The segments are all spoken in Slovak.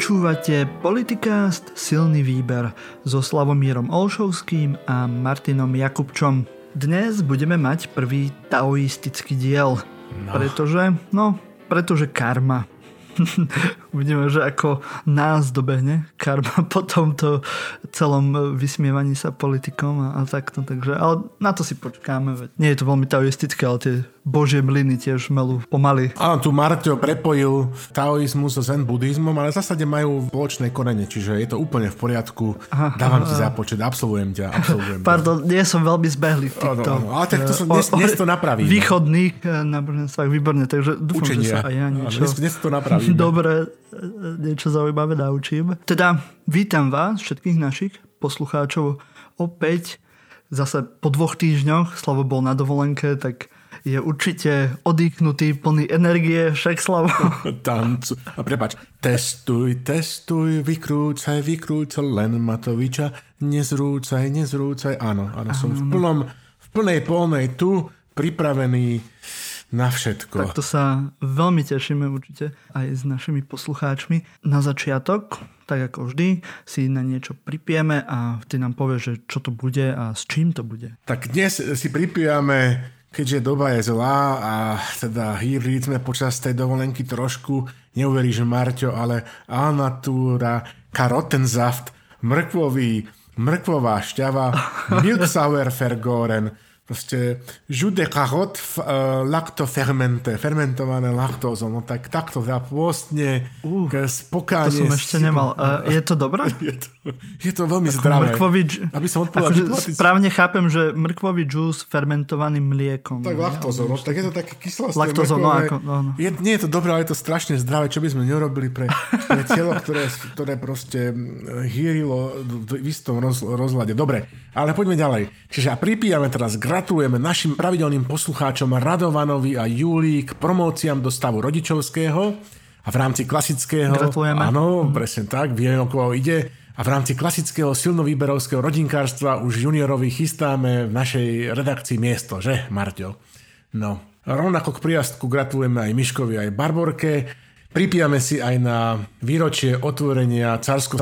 Počúvate Politikast Silný výber so Slavomírom Olšovským a Martinom Jakubčom. Dnes budeme mať prvý taoistický diel, no. pretože, no, pretože karma. Uvidíme, že ako nás dobehne karma po tomto celom vysmievaní sa politikom a, a takto. Takže, ale na to si počkáme. Veď nie je to veľmi taoistické, ale tie božie mlyny tiež melú pomaly. Áno, tu Marťo prepojil taoizmus so zen buddhizmom, ale v zásade majú spoločné korene, čiže je to úplne v poriadku. Aha, Dávam aha, ti zápočet, absolvujem ťa. Absolvujem Pardon, ťa. nie som veľmi zbehlý v týchto. Áno, ale tak to som, dnes, dnes to napravíme. Východných eh, náboženstvách, výborne, takže dúfam, Učenia. že sa aj ja niečo... Dnes, dnes to napravíme. Dobre, niečo zaujímavé naučím. Teda vítam vás, všetkých našich poslucháčov, opäť zase po dvoch týždňoch, Slavo bol na dovolenke, tak je určite odýchnutý, plný energie, však Slavo. Tancu. A prepač, testuj, testuj, vykrúcaj, vykrúcaj, len Matoviča, nezrúcaj, nezrúcaj. Áno, áno, som v, plnom, v plnej polnej tu, pripravený na všetko. Tak to sa veľmi tešíme určite aj s našimi poslucháčmi. Na začiatok, tak ako vždy, si na niečo pripijeme a ty nám povieš, že čo to bude a s čím to bude. Tak dnes si pripijame, keďže doba je zlá a teda hýrli sme počas tej dovolenky trošku, neuveríš Marťo, ale Alnatura, Karotensaft, mrkvový, mrkvová šťava, Milk Sour Fergoren, proste jus de carotte uh, lactofermente, fermentované laktózou, no tak takto teda pôstne uh, spokáne. To som ešte nemal. Uh, je to dobré? Je to, je to veľmi Ako zdravé. Mrkvový, aby som odpovedal akože správne chápem, že mrkvový džús fermentovaným mliekom. Tak laktózou, no, tak je to také kyslosté. Laktózou, no, ako, no, no. Je, nie je to dobré, ale je to strašne zdravé, čo by sme nerobili pre, pre telo, ktoré, ktoré proste hýrilo v istom roz, rozhľade. Dobre, ale poďme ďalej. Čiže a pripíjame teraz gra Gratulujeme našim pravidelným poslucháčom Radovanovi a Júlii k promóciám do stavu rodičovského a v rámci klasického... Gratulujeme. Áno, presne tak, vieme, o koho ide. A v rámci klasického silnovýberovského rodinkárstva už juniorovi chystáme v našej redakcii miesto, že, Marťo? No, rovnako k priastku gratulujeme aj Miškovi, aj Barborke. Pripijame si aj na výročie otvorenia carsko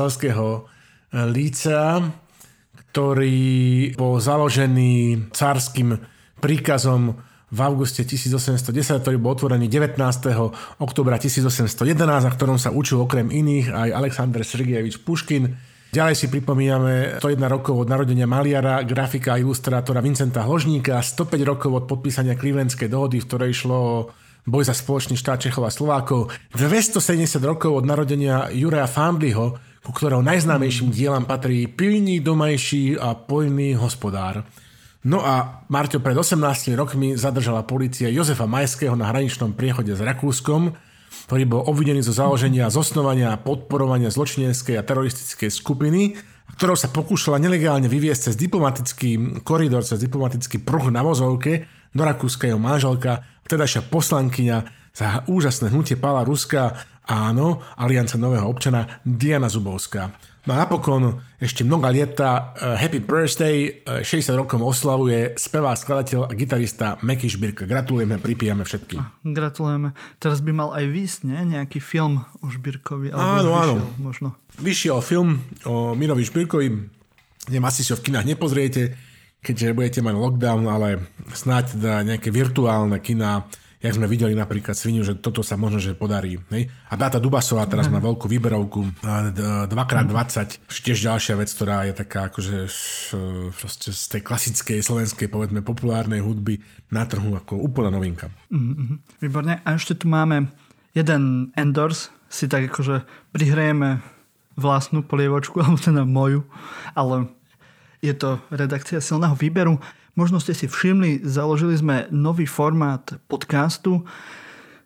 lícea ktorý bol založený cárským príkazom v auguste 1810, ktorý bol otvorený 19. oktobra 1811, a ktorom sa učil okrem iných aj Aleksandr Sergejevič Puškin. Ďalej si pripomíname 101 rokov od narodenia maliara, grafika a ilustrátora Vincenta Hložníka, 105 rokov od podpísania Clevelandskej dohody, v ktorej šlo o boj za spoločný štát Čechov a Slovákov, 270 rokov od narodenia Juraja Fambliho, ku ktorého najznámejším dielam patrí Pilný domajší a pojný hospodár. No a Marťo pred 18 rokmi zadržala policia Jozefa Majského na hraničnom priechode s Rakúskom, ktorý bol obvinený zo založenia, zosnovania a podporovania zločineckej a teroristickej skupiny, ktorou sa pokúšala nelegálne vyviesť cez diplomatický koridor, cez diplomatický pruh na vozovke do Rakúska jeho manželka, vtedajšia poslankyňa za úžasné hnutie Pála Ruska Áno, Alianca nového občana Diana Zubovská. No a napokon ešte mnoha lieta uh, Happy Birthday, uh, 60 rokov oslavuje spevá, skladateľ a gitarista Meky Šbírka. Gratulujeme, pripijame všetky. Gratulujeme. Teraz by mal aj výsť, ne? Nejaký film o Šbírkovi. Áno, áno. Možno. Vyšiel film o Mirovi Šbírkovi. Neviem, asi si ho v kinách nepozriete, keďže budete mať lockdown, ale snáď teda nejaké virtuálne kina jak sme videli napríklad Sviniu, že toto sa možno, že podarí. Hej? A Beata Dubasová teraz má veľkú výberovku 2x20, tiež ďalšia vec, ktorá je taká akože proste z tej klasickej slovenskej, povedzme, populárnej hudby na trhu ako úplná novinka. Mm-hmm. Výborne. A ešte tu máme jeden endorse, si tak akože prihrejeme vlastnú polievočku, alebo teda moju, ale je to redakcia silného výberu. Možno ste si všimli, založili sme nový formát podcastu,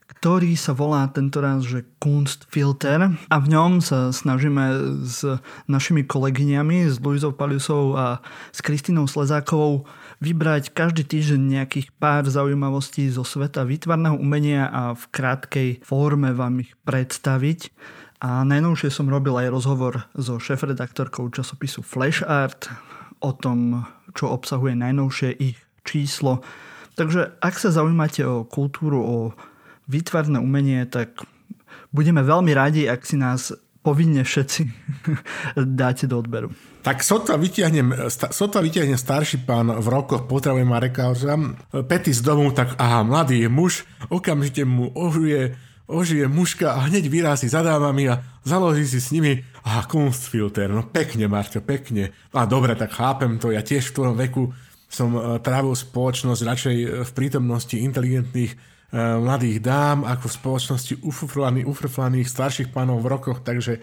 ktorý sa volá tentoraz, že Kunstfilter a v ňom sa snažíme s našimi kolegyňami, s Luizou Paliusovou a s Kristinou Slezákovou vybrať každý týždeň nejakých pár zaujímavostí zo sveta výtvarného umenia a v krátkej forme vám ich predstaviť. A najnovšie som robil aj rozhovor so šéf-redaktorkou časopisu Flash Art o tom, čo obsahuje najnovšie ich číslo. Takže ak sa zaujímate o kultúru, o výtvarné umenie, tak budeme veľmi radi, ak si nás povinne všetci dáte do odberu. Tak sotva vyťahnem, sotva vyťahnem starší pán v rokoch, potrebujem Mareka Pety z domu, tak aha, mladý je muž, okamžite mu ožuje, ožije mužka a hneď vyrazí za dámami a založí si s nimi aha, kunstfilter, no pekne Marťo, pekne. A dobre, tak chápem to, ja tiež v tom veku som e, trávil spoločnosť radšej e, v prítomnosti inteligentných e, mladých dám ako v spoločnosti ufrflaných, ufrflaných starších pánov v rokoch, takže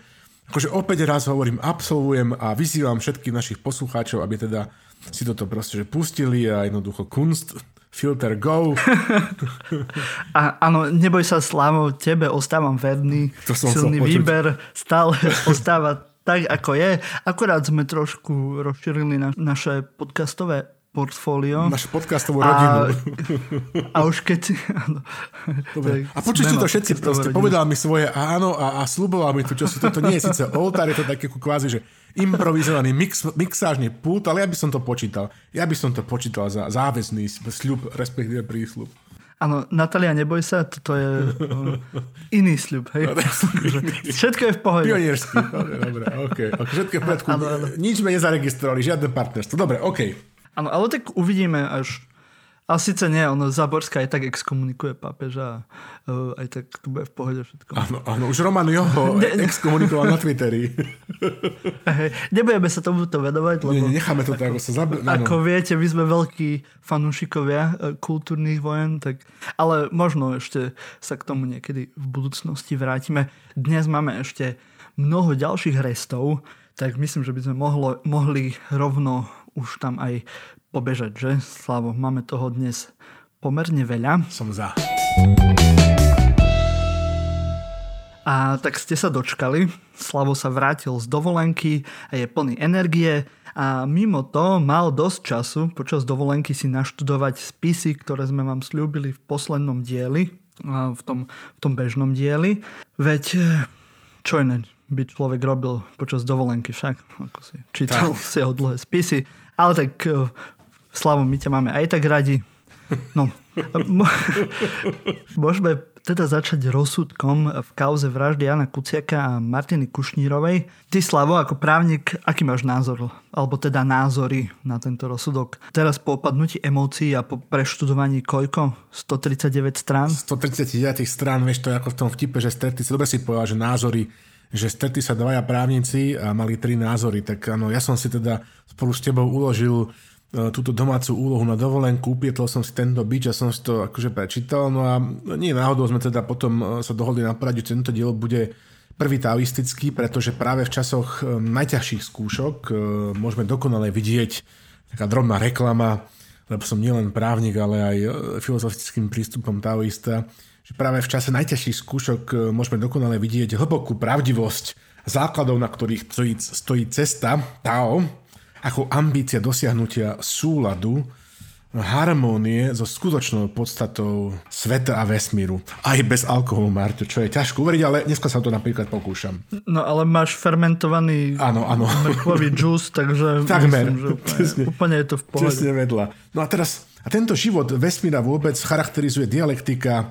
akože opäť raz hovorím, absolvujem a vyzývam všetkých našich poslucháčov, aby teda si toto proste že pustili a jednoducho kunst, filter go. a, áno, neboj sa Slavo, tebe ostávam verný. To som Silný výber stále ostáva tak, ako je. Akorát sme trošku rozšírili na, naše podcastové portfólio. Našu podcastovú rodinu. A, a už keď... Áno, Dobre. A počuli to všetci, proste povedal mi svoje áno a, a sluboval mi tu, čo si toto nie je síce oltár, je to také kvázi, že improvizovaný mix, mixážny pult, ale ja by som to počítal. Ja by som to počítal za záväzný sľub, respektíve prísľub. Áno, Natalia, neboj sa, toto je uh, iný sľub, hej? Všetko je v pohode. Pionierský, dobre, dobre, okay. Všetko je v poriadku. Nič sme nezaregistrovali, žiadne partnerstvo. Dobre, OK. Áno, ale tak uvidíme až... A síce nie, ono Záborská aj tak exkomunikuje pápeža a uh, aj tak tu bude v pohode všetko. Áno, áno, už Roman Joho ne, exkomunikoval na Twitteri. Hej, nebudeme sa tomuto vedovať, lebo... Nie, necháme to tak, ako sa zab... Ako viete, my sme veľkí fanúšikovia e, kultúrnych vojen, tak... ale možno ešte sa k tomu niekedy v budúcnosti vrátime. Dnes máme ešte mnoho ďalších restov, tak myslím, že by sme mohlo, mohli rovno už tam aj pobežať, že? Slavo, máme toho dnes pomerne veľa. Som za. A tak ste sa dočkali. Slavo sa vrátil z dovolenky a je plný energie a mimo to mal dosť času počas dovolenky si naštudovať spisy, ktoré sme vám slúbili v poslednom dieli, v tom, v tom bežnom dieli. Veď čo iné by človek robil počas dovolenky však, ako si čítal tak. si ho dlhé spisy. Ale tak uh, Slavo, my ťa máme aj tak radi. No, môžeme teda začať rozsudkom v kauze vraždy Jana Kuciaka a Martiny Kušnírovej. Ty, Slavo, ako právnik, aký máš názor? Alebo teda názory na tento rozsudok? Teraz po opadnutí emócií a po preštudovaní koľko? 139 strán? 139 strán, vieš, to je ako v tom vtipe, že stretli si, dobre si povedal, že názory že stretli sa dvaja právnici a mali tri názory. Tak áno, ja som si teda spolu s tebou uložil e, túto domácu úlohu na dovolenku, upietol som si tento bič a som si to akože prečítal. No a nie náhodou sme teda potom e, sa dohodli na porade, že tento diel bude prvý taoistický, pretože práve v časoch e, najťažších skúšok môžeme dokonale vidieť taká drobná reklama, lebo som nielen právnik, ale aj filozofickým prístupom taoista, že práve v čase najťažších skúšok e, môžeme dokonale vidieť hlbokú pravdivosť základov, na ktorých stojí, stojí cesta Tao, ako ambícia dosiahnutia súladu, harmónie so skutočnou podstatou sveta a vesmíru. Aj bez alkoholu, Marto, čo je ťažko uveriť, ale dneska sa to napríklad pokúšam. No ale máš fermentovaný áno, áno. mrkvový džús, takže Takmer. myslím, že úplne, úplne je to v pohode. Vedľa. No a teraz, a tento život vesmíra vôbec charakterizuje dialektika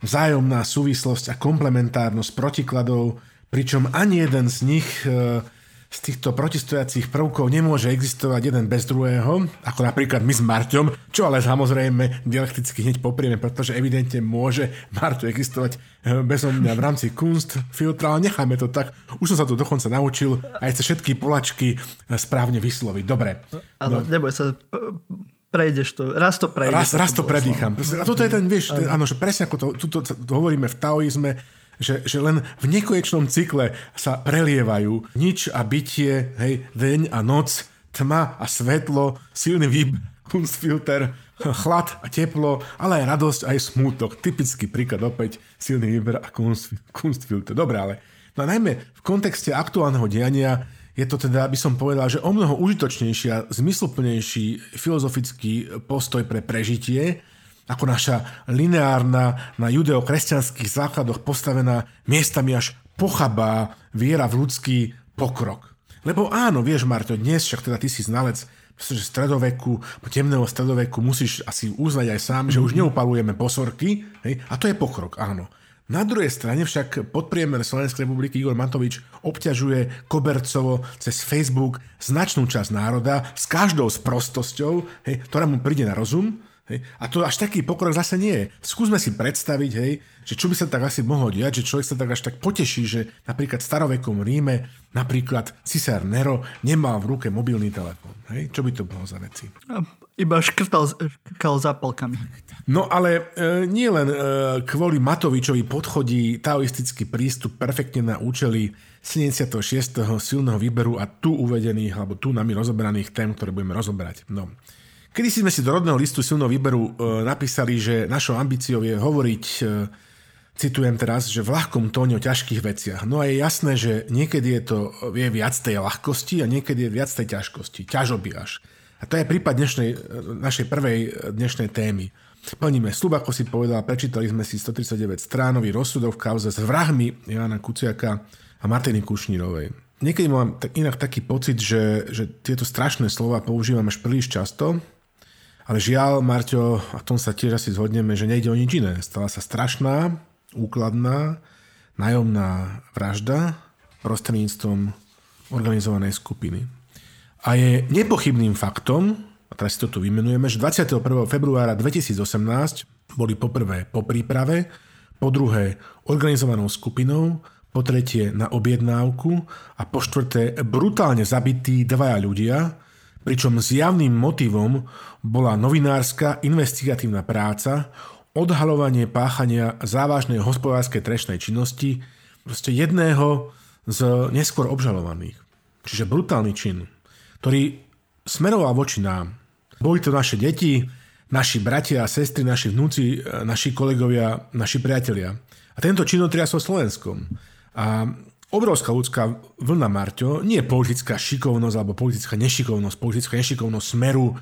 vzájomná súvislosť a komplementárnosť protikladov, pričom ani jeden z nich e, z týchto protistojacích prvkov nemôže existovať jeden bez druhého, ako napríklad my s Marťom, čo ale samozrejme dialekticky hneď poprieme, pretože evidentne môže Marťo existovať e, bez mňa v rámci kunst filtra, ale necháme to tak. Už som sa to dokonca naučil aj cez všetky polačky e, správne vysloviť. Dobre. Ale no. neboj sa, prejdeš to, raz to prejdeš. Raz, raz to predýcham. A toto je ten, vieš, ten, áno, že presne ako to, tuto to hovoríme v taoizme, že, že len v nekonečnom cykle sa prelievajú nič a bytie, hej, deň a noc, tma a svetlo, silný výb, kunstfilter, chlad a teplo, ale aj radosť, aj smútok. Typický príklad opäť, silný výber a kunst, kunstfilter. Dobre, ale no najmä v kontexte aktuálneho diania je to teda, aby som povedal, že o mnoho užitočnejší a zmysluplnejší filozofický postoj pre prežitie, ako naša lineárna, na judeokresťanských základoch postavená miestami až pochabá viera v ľudský pokrok. Lebo áno, vieš Marto, dnes však teda ty si znalec pretože stredoveku, temného stredoveku musíš asi uznať aj sám, že už mhm. neupalujeme posorky, hej? a to je pokrok, áno. Na druhej strane však podpriemer Slovenskej republiky Igor Matovič obťažuje kobercovo cez Facebook značnú časť národa s každou sprostosťou, hej, ktorá mu príde na rozum Hej. A to až taký pokrok zase nie je. Skúsme si predstaviť, hej, že čo by sa tak asi mohlo diať, že človek sa tak až tak poteší, že napríklad v starovekom Ríme napríklad cisár Nero nemal v ruke mobilný telefón. Čo by to bolo za veci? Iba škrtal, škrtal zápalkami. No ale e, nie len e, kvôli Matovičovi podchodí taoistický prístup perfektne na účely 76. silného výberu a tu uvedených, alebo tu nami rozoberaných tém, ktoré budeme rozoberať. No. Kedy sme si do rodného listu silného výberu e, napísali, že našou ambíciou je hovoriť, e, citujem teraz, že v ľahkom tóne o ťažkých veciach. No a je jasné, že niekedy je to je viac tej ľahkosti a niekedy je viac tej ťažkosti, ťažoby až. A to je prípad dnešnej, našej prvej e, dnešnej témy. Plníme slub, ako si povedal, prečítali sme si 139 stránový rozsudok v kauze s vrahmi Jana Kuciaka a Martiny Kušnírovej. Niekedy mám inak taký pocit, že, že tieto strašné slova používam až príliš často, ale žiaľ, Marťo, a tom sa tiež asi zhodneme, že nejde o nič iné. Stala sa strašná, úkladná, nájomná vražda prostredníctvom organizovanej skupiny. A je nepochybným faktom, a teraz si to tu vymenujeme, že 21. februára 2018 boli poprvé po príprave, po druhé organizovanou skupinou, po tretie na objednávku a po štvrté brutálne zabití dvaja ľudia, pričom zjavným motivom bola novinárska investigatívna práca, odhalovanie páchania závažnej hospodárskej trešnej činnosti proste jedného z neskôr obžalovaných. Čiže brutálny čin, ktorý smeroval voči nám. Boli to naše deti, naši bratia a sestry, naši vnúci, naši kolegovia, naši priatelia. A tento čin otriasol Slovenskom. A obrovská ľudská vlna Marťo, nie politická šikovnosť alebo politická nešikovnosť, politická nešikovnosť smeru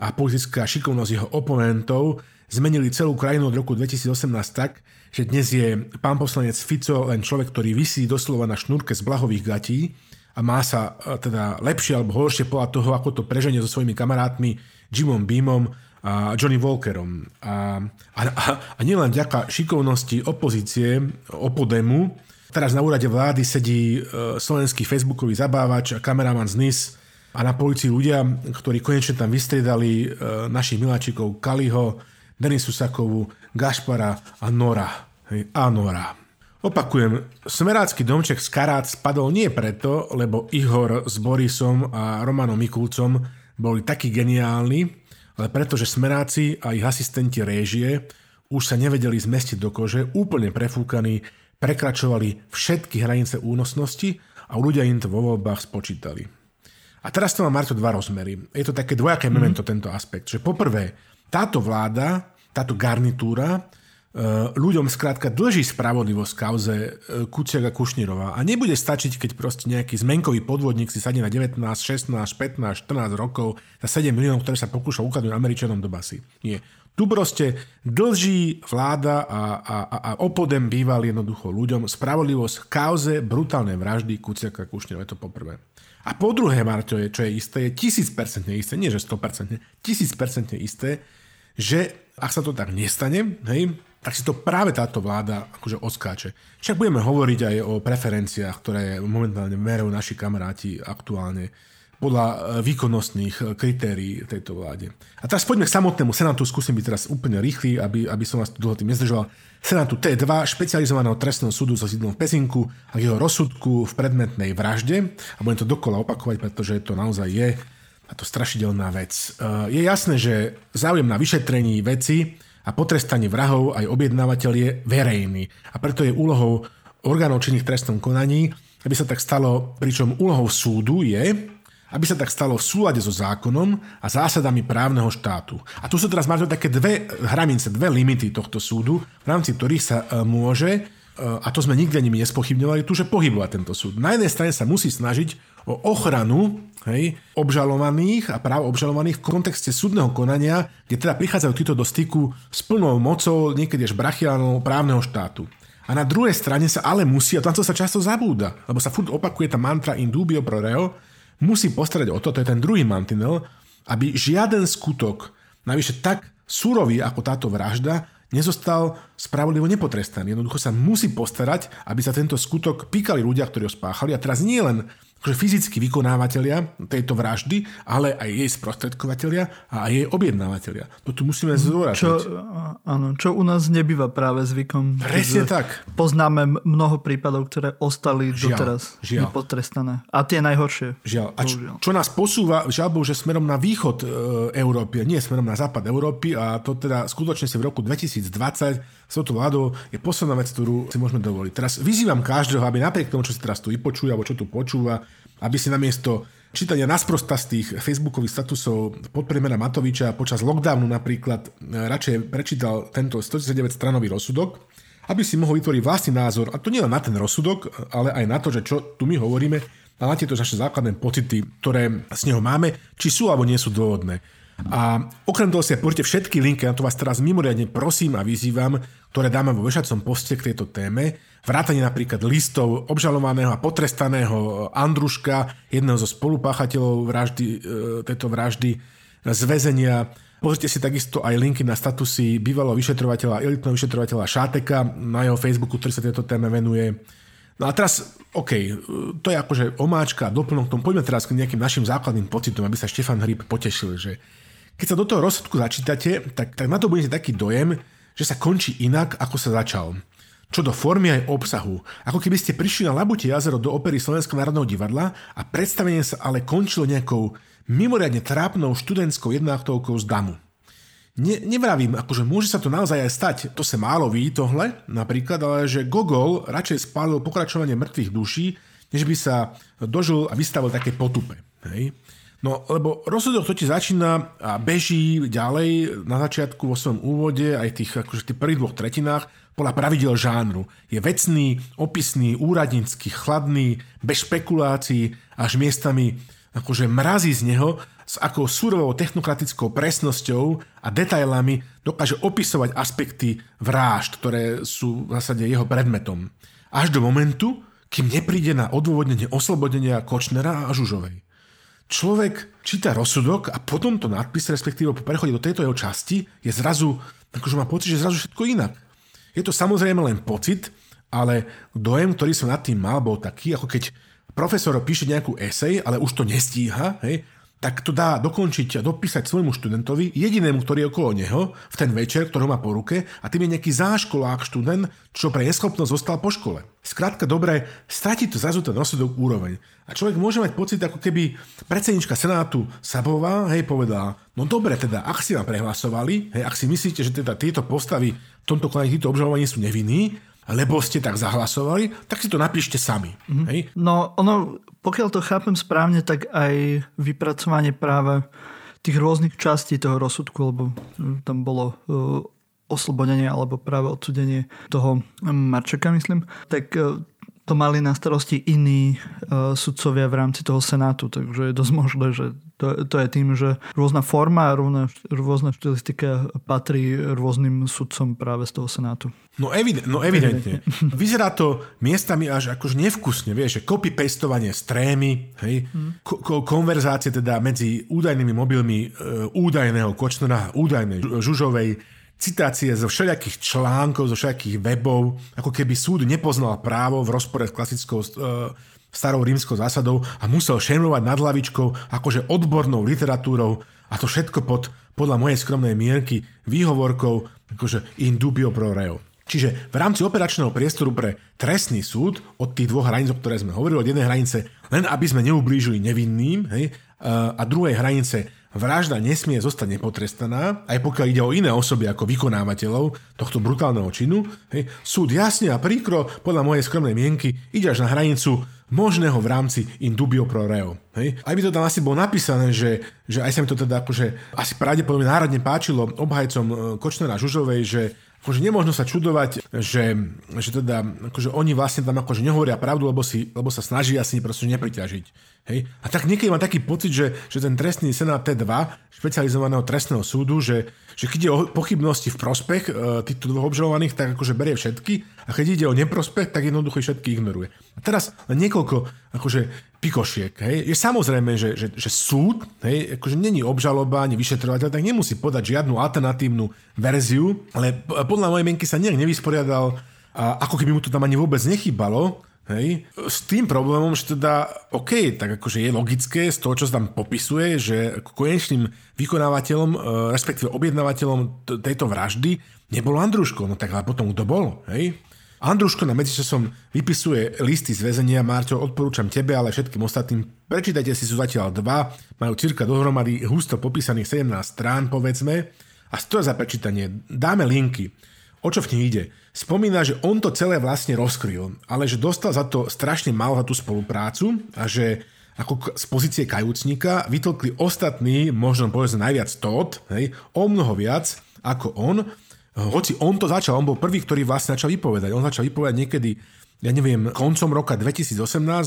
a politická šikovnosť jeho oponentov zmenili celú krajinu od roku 2018 tak, že dnes je pán poslanec Fico len človek, ktorý vysí doslova na šnúrke z blahových gatí a má sa e, teda lepšie alebo horšie podľa toho, ako to preženie so svojimi kamarátmi Jimom Beamom a Johnny Walkerom. A, a, a, a nielen vďaka šikovnosti opozície, opodemu, Teraz na úrade vlády sedí e, slovenský facebookový zabávač a kameraman z NIS a na policii ľudia, ktorí konečne tam vystriedali e, našich miláčikov Kaliho, Denisu Sakovu, Gašpara a Nora. Hej, a Nora. Opakujem, smerácky domček z Karát spadol nie preto, lebo Ihor s Borisom a Romanom Mikulcom boli takí geniálni, ale preto, že smeráci a ich asistenti réžie už sa nevedeli zmestiť do kože, úplne prefúkaní prekračovali všetky hranice únosnosti a ľudia im to vo voľbách spočítali. A teraz to má Marto dva rozmery. Je to také dvojaké mm. memento tento aspekt. Že poprvé, táto vláda, táto garnitúra ľuďom skrátka dlží spravodlivosť kauze e, Kuciaka Kušnirova a nebude stačiť, keď proste nejaký zmenkový podvodník si sadne na 19, 16, 15, 14 rokov za 7 miliónov, ktoré sa pokúša ukladnúť Američanom do basy. Nie. Tu proste dlží vláda a, a, a, a opodem býval jednoducho ľuďom spravodlivosť kauze brutálnej vraždy Kuciaka Kušnera, je to poprvé. A po druhé, Marto, je, čo je isté, je tisícpercentne isté, nie že 100%, tisícpercentne isté, že ak sa to tak nestane, hej, tak si to práve táto vláda akože odskáče. Však budeme hovoriť aj o preferenciách, ktoré momentálne merajú naši kamaráti aktuálne podľa e, výkonnostných e, kritérií tejto vláde. A teraz poďme k samotnému Senátu, skúsim byť teraz úplne rýchly, aby, aby som vás dlho tým nezdržoval. Senátu T2, špecializovaného trestného súdu so sídlom v Pezinku a jeho rozsudku v predmetnej vražde. A budem to dokola opakovať, pretože to naozaj je táto strašidelná vec. E, je jasné, že záujem na vyšetrení veci a potrestanie vrahov aj objednávateľ je verejný. A preto je úlohou orgánov činných trestnom konaní, aby sa tak stalo, pričom úlohou súdu je, aby sa tak stalo v súlade so zákonom a zásadami právneho štátu. A tu sú teraz máte také dve hranice, dve limity tohto súdu, v rámci ktorých sa e, môže, a to sme nikdy nimi nespochybňovali, tu, že pohybovať tento súd. Na jednej strane sa musí snažiť o ochranu hej, obžalovaných a práv obžalovaných v kontexte súdneho konania, kde teda prichádzajú títo do styku s plnou mocou, niekedy až brachiálnou právneho štátu. A na druhej strane sa ale musí, a tam to sa často zabúda, lebo sa furt opakuje tá mantra in dubio pro reo, musí postarať o to, to je ten druhý mantinel, aby žiaden skutok, navyše tak surový ako táto vražda, nezostal spravodlivo nepotrestaný. Jednoducho sa musí postarať, aby sa tento skutok pýkali ľudia, ktorí ho spáchali. A teraz nie len akože fyzicky vykonávateľia tejto vraždy, ale aj jej sprostredkovateľia a aj jej objednávateľia. To tu musíme zdôrazniť. Čo, áno, čo u nás nebýva práve zvykom. Presne tak. Poznáme mnoho prípadov, ktoré ostali žiaľ, doteraz žiaľ. nepotrestané. A tie najhoršie. Žiaľ. A čo, čo nás posúva, žiaľ že smerom na východ e, Európy, nie smerom na západ Európy a to teda skutočne si v roku 2020 s touto vládou je posledná vec, ktorú si môžeme dovoliť. Teraz vyzývam každého, aby napriek tomu, čo si teraz tu vypočuje alebo čo tu počúva, aby si namiesto čítania nasprostastých facebookových statusov podpremera Matoviča počas lockdownu napríklad e, radšej prečítal tento 139 stranový rozsudok, aby si mohol vytvoriť vlastný názor, a to nie len na ten rozsudok, ale aj na to, že čo tu my hovoríme, a na tieto naše základné pocity, ktoré z neho máme, či sú alebo nie sú dôvodné. A okrem toho si poďte všetky linky, na to vás teraz mimoriadne prosím a vyzývam, ktoré dáme vo vešacom poste k tejto téme, vrátanie napríklad listov obžalovaného a potrestaného Andruška, jedného zo spolupáchateľov vraždy, e, tejto vraždy z väzenia. Pozrite si takisto aj linky na statusy bývalého vyšetrovateľa, elitného vyšetrovateľa Šáteka na jeho Facebooku, ktorý sa tejto téme venuje. No a teraz, OK, to je akože omáčka, doplnok tomu. Poďme teraz k nejakým našim základným pocitom, aby sa Štefan Hryb potešil, že keď sa do toho rozsudku začítate, tak, tak na to budete taký dojem, že sa končí inak, ako sa začal. Čo do formy aj obsahu. Ako keby ste prišli na Labutie jazero do opery Slovenského národného divadla a predstavenie sa ale končilo nejakou mimoriadne trápnou študentskou jednáktovkou z damu. Ne, nevravím, akože môže sa to naozaj aj stať, to sa málo ví tohle napríklad, ale že Gogol radšej spálil pokračovanie mŕtvych duší, než by sa dožil a vystavil také potupe. Hej? No, lebo rozsudok to ti začína a beží ďalej na začiatku vo svojom úvode, aj tých, akože tých prvých dvoch tretinách, podľa pravidel žánru. Je vecný, opisný, úradnícky, chladný, bez špekulácií, až miestami akože mrazí z neho, s akou surovou technokratickou presnosťou a detailami dokáže opisovať aspekty vrážd, ktoré sú v zásade jeho predmetom. Až do momentu, kým nepríde na odôvodnenie oslobodenia Kočnera a Žužovej. Človek číta rozsudok a potom to nadpis, respektíve po prechode do tejto jeho časti, je zrazu, akože má pocit, že zrazu všetko inak. Je to samozrejme len pocit, ale dojem, ktorý som nad tým mal, bol taký, ako keď profesor píše nejakú esej, ale už to nestíha, hej, tak to dá dokončiť a dopísať svojmu študentovi, jedinému, ktorý je okolo neho, v ten večer, ktorý má po ruke, a tým je nejaký záškolák študent, čo pre neschopnosť zostal po škole. Skrátka, dobre, stratí to zrazu ten rozsudok úroveň. A človek môže mať pocit, ako keby predsednička Senátu Sabová, hej, povedala, no dobre, teda, ak si vám prehlasovali, hej, ak si myslíte, že teda tieto postavy v tomto konaní, títo obžalovaní sú nevinní, lebo ste tak zahlasovali, tak si to napíšte sami. Mm-hmm. Hej? No, ono, pokiaľ to chápem správne, tak aj vypracovanie práve tých rôznych častí toho rozsudku, lebo tam bolo uh, oslobodenie alebo práve odsudenie toho Marčeka, myslím, tak uh, to mali na starosti iní uh, sudcovia v rámci toho Senátu, takže je dosť možné, že to, to je tým, že rôzna forma a rôzna, štilistika patrí rôznym sudcom práve z toho Senátu. No, evident, no evidentne. Vyzerá to miestami až akož nevkusne, vieš, že copy-pastovanie z trémy, hej, hmm. ko- konverzácie teda medzi údajnými mobilmi e, údajného Kočnera, údajnej Žužovej, citácie zo všelijakých článkov, zo všelijakých webov, ako keby súd nepoznal právo v rozpore s klasickou uh, starou rímskou zásadou a musel šermovať nad hlavičkou akože odbornou literatúrou a to všetko pod, podľa mojej skromnej mierky výhovorkou akože in dubio pro reo. Čiže v rámci operačného priestoru pre trestný súd od tých dvoch hraníc, o ktoré sme hovorili, od jednej hranice len aby sme neublížili nevinným hej, a druhej hranice vražda nesmie zostať nepotrestaná, aj pokiaľ ide o iné osoby ako vykonávateľov tohto brutálneho činu. Hej. Súd jasne a príkro, podľa mojej skromnej mienky, ide až na hranicu možného v rámci in dubio pro reo. Hej. Aj by to tam asi bolo napísané, že, že aj sa mi to teda akože asi pravdepodobne národne páčilo obhajcom e, Kočnera Žužovej, že akože nemôžno sa čudovať, že, že teda akože oni vlastne tam akože nehovoria pravdu, lebo, si, lebo sa snažia si proste nepriťažiť Hej? A tak niekedy mám taký pocit, že, že ten trestný senát T2 špecializovaného trestného súdu, že, že keď ide o pochybnosti v prospech e, týchto dvoch obžalovaných, tak akože berie všetky a keď ide o neprospech, tak jednoducho všetky ignoruje. A teraz niekoľko akože pikošiek. Hej? Je samozrejme, že, že, že súd, hej, akože není obžaloba ani vyšetrovateľ, tak nemusí podať žiadnu alternatívnu verziu, ale podľa mojej mienky sa nejak nevysporiadal a ako keby mu to tam ani vôbec nechybalo, Hej. S tým problémom, že teda, OK, tak akože je logické z toho, čo sa tam popisuje, že konečným vykonávateľom, e, respektíve objednávateľom tejto vraždy nebol Andruško. No tak ale potom kto bol? Hej. Andruško na medzičasom vypisuje listy z väzenia. Márťo, odporúčam tebe, ale všetkým ostatným. Prečítajte si, sú zatiaľ dva. Majú cirka dohromady husto popísaných 17 strán, povedzme. A stoja za prečítanie. Dáme linky. O čo v nich ide? Spomína, že on to celé vlastne rozkryl, ale že dostal za to strašne málo za tú spoluprácu a že ako z pozície kajúcnika vytlkli ostatní, možno povedzme najviac Todd, hej, o mnoho viac ako on, hoci on to začal, on bol prvý, ktorý vlastne začal vypovedať. On začal vypovedať niekedy, ja neviem, koncom roka 2018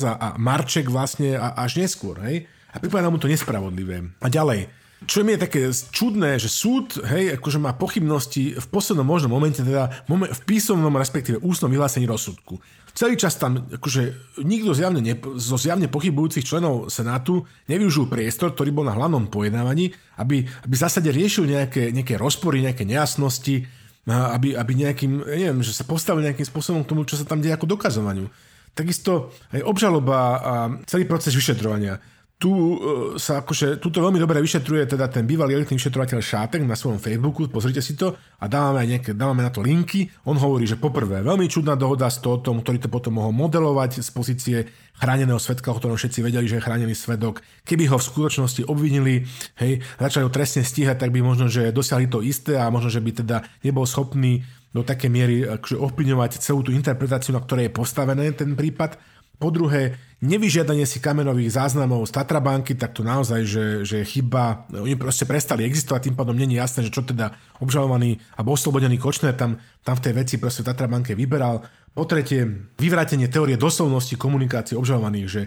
a, a Marček vlastne a, až neskôr, hej. A pripadá mu to nespravodlivé. A ďalej, čo mi je také čudné, že súd, hej, akože má pochybnosti v poslednom možnom momente, teda v písomnom, respektíve ústnom vyhlásení rozsudku. Celý čas tam, akože nikto zjavne ne, zo zjavne pochybujúcich členov Senátu nevyužil priestor, ktorý bol na hlavnom pojednávaní, aby, aby v zásade riešil nejaké, nejaké rozpory, nejaké nejasnosti, aby, aby nejakým, neviem, že sa postavil nejakým spôsobom k tomu, čo sa tam deje ako dokazovaniu. Takisto aj obžaloba a celý proces vyšetrovania tu uh, sa akože, tuto veľmi dobre vyšetruje teda ten bývalý elitný vyšetrovateľ Šátek na svojom Facebooku, pozrite si to a dávame, aj nejaké, dávame na to linky. On hovorí, že poprvé, veľmi čudná dohoda s Totom, ktorý to potom mohol modelovať z pozície chráneného svetka, o ktorom všetci vedeli, že je chránený svedok. Keby ho v skutočnosti obvinili, hej, začali ho trestne stíhať, tak by možno, že dosiahli to isté a možno, že by teda nebol schopný do také miery akože ovplyvňovať celú tú interpretáciu, na ktorej je postavený ten prípad. Po druhé, nevyžiadanie si kamerových záznamov z Tatrabanky, tak to naozaj, že, že je chyba. Oni proste prestali existovať, tým pádom není jasné, že čo teda obžalovaný alebo oslobodený Kočner tam, tam v tej veci proste v Tatrabanke vyberal. Po tretie, vyvrátenie teórie doslovnosti komunikácie obžalovaných, že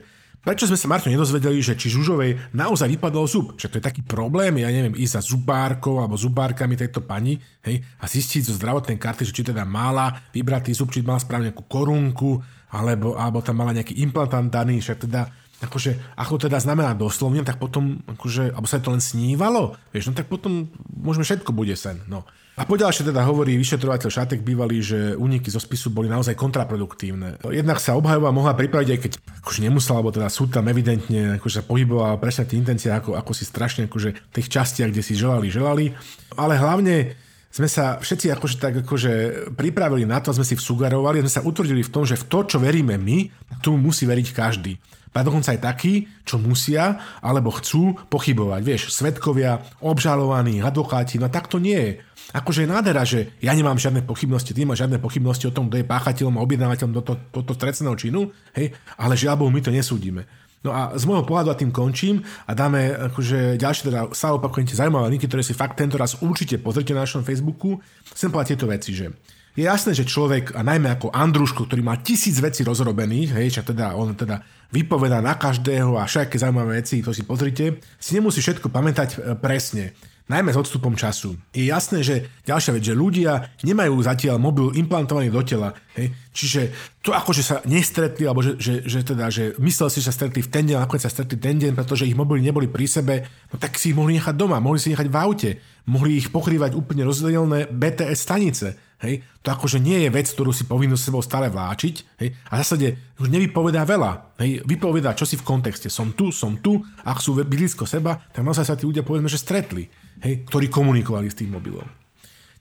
Prečo sme sa, Marto, nedozvedeli, že či Žužovej naozaj vypadol zub? Čo to je taký problém, ja neviem, ísť za zubárkou alebo zubárkami tejto pani hej, a zistiť zo zdravotnej karty, že či teda mala vybratý zub, či mala správne korunku, alebo, alebo tam mala nejaký implantant daný, však teda akože, ako teda znamená doslovne, tak potom, akože, alebo sa to len snívalo, vieš, no tak potom môžeme všetko bude sen, no. A poďalšie teda hovorí vyšetrovateľ Šatek bývalý, že úniky zo spisu boli naozaj kontraproduktívne. Jednak sa obhajoba mohla pripraviť, aj keď akože nemusela, alebo teda súd tam evidentne akože sa pohyboval presne tie intencie, ako, ako si strašne akože tých častiach, kde si želali, želali. Ale hlavne sme sa všetci akože tak akože pripravili na to, sme si vsugarovali, sme sa utvrdili v tom, že v to, čo veríme my, tomu musí veriť každý. A dokonca aj takí, čo musia alebo chcú pochybovať. Vieš, svetkovia, obžalovaní, advokáti, no tak to nie je. Akože je nádhera, že ja nemám žiadne pochybnosti, ty máš žiadne pochybnosti o tom, kto je páchateľom a objednávateľom tohto to, to, to trestného činu, hej, ale žiaľ my to nesúdime. No a z môjho pohľadu a tým končím a dáme akože ďalšie teda sa opakujem tie zaujímavé linky, ktoré si fakt tento raz určite pozrite na našom Facebooku. Chcem povedať tieto veci, že je jasné, že človek, a najmä ako Andruško, ktorý má tisíc vecí rozrobených, hej, čo teda on teda vypoveda na každého a všetky zaujímavé veci, to si pozrite, si nemusí všetko pamätať e, presne najmä s odstupom času. Je jasné, že ďalšia vec, že ľudia nemajú zatiaľ mobil implantovaný do tela. Hej? Čiže to ako, že sa nestretli, alebo že, že, že, teda, že myslel si, že sa stretli v ten deň, nakoniec sa stretli ten deň, pretože ich mobily neboli pri sebe, no tak si ich mohli nechať doma, mohli si nechať v aute, mohli ich pokrývať úplne rozdielne BTS stanice. Hej? To akože nie je vec, ktorú si povinnú s sebou stále vláčiť. Hej? A v zásade už nevypovedá veľa. Hej? Vypovedá, čo si v kontexte. Som tu, som tu, ak sú blízko seba, tak naozaj sa tí ľudia povedzme, že stretli hej, ktorí komunikovali s tým mobilom.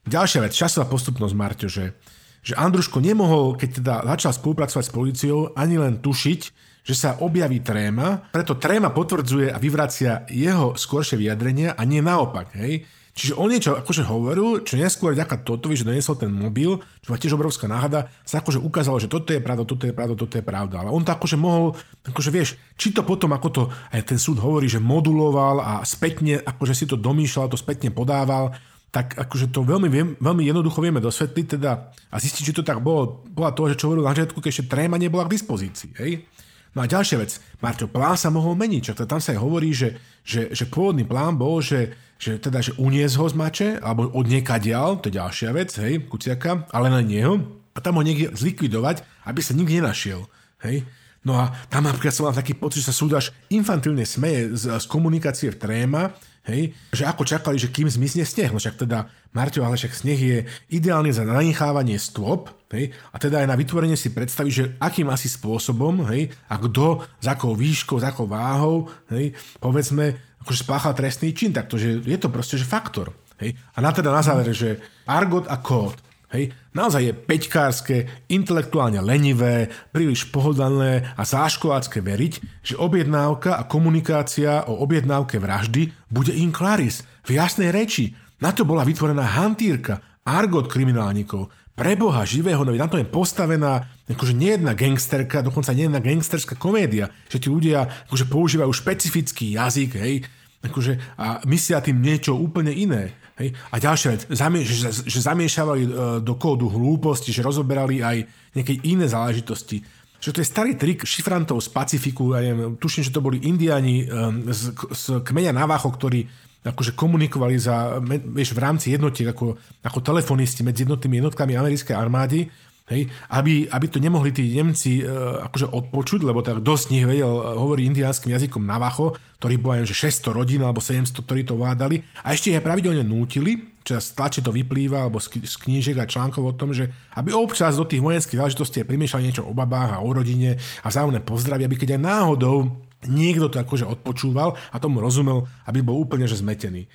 Ďalšia vec, časová postupnosť, Marťo, že, že Andruško nemohol, keď teda začal spolupracovať s policiou, ani len tušiť, že sa objaví tréma, preto tréma potvrdzuje a vyvracia jeho skôršie vyjadrenia a nie naopak. Hej? Čiže on niečo akože hovoril, čo neskôr ďaká Totovi, že doniesol ten mobil, čo má tiež obrovská náhada, sa akože ukázalo, že toto je pravda, toto je pravda, toto je pravda. Ale on to akože mohol, akože vieš, či to potom, ako to aj ten súd hovorí, že moduloval a spätne, akože si to domýšľal, to spätne podával, tak akože to veľmi, veľmi jednoducho vieme dosvetliť teda a zistiť, či to tak bolo, bola to, že čo hovoril na začiatku, keď ešte tréma nebola k dispozícii. Hej? No a ďalšia vec, Marťo, plán sa mohol meniť, čo tam sa aj hovorí, že, že, že pôvodný plán bol, že, že teda, že uniesť ho z mače, alebo od niekadiaľ, to je ďalšia vec, hej, Kuciaka, ale na neho, a tam ho niekde zlikvidovať, aby sa nikde nenašiel, hej. No a tam napríklad som mal taký pocit, že sa súdaš infantilne smeje z, z komunikácie v tréma, Hej? Že ako čakali, že kým zmizne sneh, no však teda, Marťo, ale však sneh je ideálny za nanechávanie stôp, hej? a teda aj na vytvorenie si predstaviť, že akým asi spôsobom, hej? a kto, za akou výškou, za akou váhou, hej? povedzme, akože spáchal trestný čin, tak to, že je to proste, že faktor. Hej? A na teda na záver, že argot a kód. Hej. Naozaj je peťkárske, intelektuálne lenivé, príliš pohodlné a záškolácké veriť, že objednávka a komunikácia o objednávke vraždy bude in claris, v jasnej reči. Na to bola vytvorená hantírka, argot kriminálnikov. Preboha živého, no na to je postavená akože nie jedna gangsterka, dokonca nie jedna gangsterská komédia, že tí ľudia akože používajú špecifický jazyk, hej, akože, a myslia tým niečo úplne iné. Hej? A ďalšia vec, že, zamiešavali e, do kódu hlúposti, že rozoberali aj nejaké iné záležitosti. Že to je starý trik šifrantov z Pacifiku, ja neviem, tuším, že to boli indiani um, z, z kmeňa Navajo, ktorí akože komunikovali za, vieš, v rámci jednotiek ako, ako telefonisti medzi jednotnými jednotkami americkej armády Hej, aby, aby to nemohli tí Nemci e, akože odpočuť, lebo tak dosť nich vedel e, hovoriť indiánskym jazykom Navajo, ktorý bol aj, že 600 rodín alebo 700, ktorí to vládali. A ešte ich pravidelne nútili, čo z tlače to vyplýva, alebo z, z knížek a článkov o tom, že aby občas do tých vojenských záležitostí primiešali niečo o babách a o rodine a vzájomné pozdravy, aby keď aj náhodou niekto to akože odpočúval a tomu rozumel, aby bol úplne že zmetený.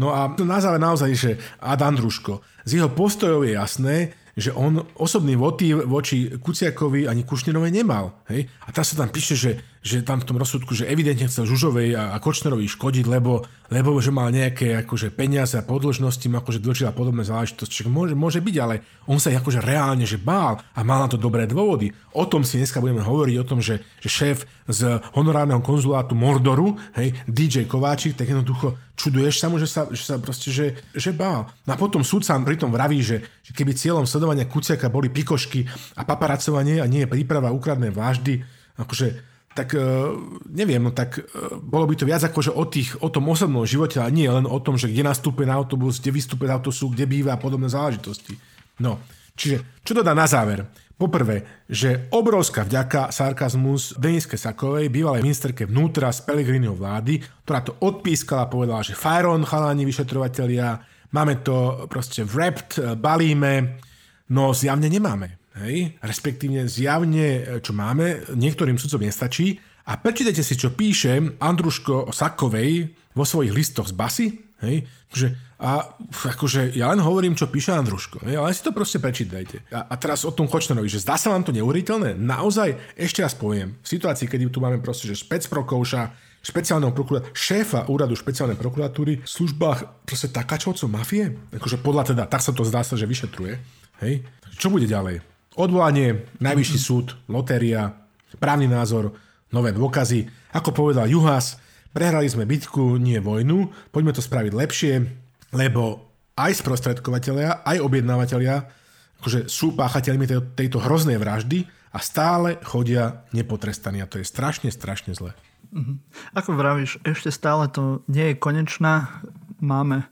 No a na záver naozaj, že Adam Družko, z jeho postojov je jasné, že on osobný motív voči Kuciakovi ani Kušnerovej nemal. Hej? A teraz sa tam píše, že, že tam v tom rozsudku, že evidentne chcel Žužovej a, a Kočnerovi škodiť, lebo, lebo že mal nejaké akože peniaze a podložnosti, mu akože dlžila podobné záležitosti. Môže, môže byť, ale on sa akože reálne že bál a mal na to dobré dôvody. O tom si dneska budeme hovoriť, o tom, že, že šéf z honorárneho konzulátu Mordoru, hej, DJ Kováčik, tak jednoducho čuduješ sa mu, že sa, že sa proste, že, že bál. No a potom súd sa pritom vraví, že, že keby cieľom sledovania Kuciaka boli pikošky a paparacovanie a nie príprava ukradné váždy, akože tak uh, neviem, no tak uh, bolo by to viac akože o, tých, o tom osobnom živote a nie len o tom, že kde nastúpe na autobus, kde vystúpe na autobus, kde býva a podobné záležitosti. No, čiže čo to dá na záver? Poprvé, že obrovská vďaka sarkazmus Deniske Sakovej, bývalej ministerke vnútra z Pelegriniho vlády, ktorá to odpískala povedala, že fajron, chalani, vyšetrovateľia, máme to proste wrapped, balíme, no zjavne nemáme. Hej? Respektívne zjavne, čo máme, niektorým sudcom nestačí. A prečítajte si, čo píše Andruško Sakovej vo svojich listoch z basy. Hej? Že a akože ja len hovorím, čo píše Andruško, ale si to proste prečítajte. A, a teraz o tom Kočnerovi, že zdá sa vám to neuveriteľné? Naozaj, ešte raz poviem, v situácii, kedy tu máme proste, že specprokouša, špeciálneho prokurátora, šéfa úradu špeciálnej prokuratúry v službách proste takáčovcov mafie? Akože podľa teda, tak sa to zdá sa, že vyšetruje. Hej? Čo bude ďalej? Odvolanie, najvyšší súd, lotéria, právny názor, nové dôkazy. Ako povedal Juhas, prehrali sme bitku, nie vojnu, poďme to spraviť lepšie, lebo aj sprostredkovateľia, aj objednávateľia akože sú páchateľmi tejto, hroznej vraždy a stále chodia nepotrestaní a to je strašne, strašne zle. Mhm. Ako vravíš, ešte stále to nie je konečná. Máme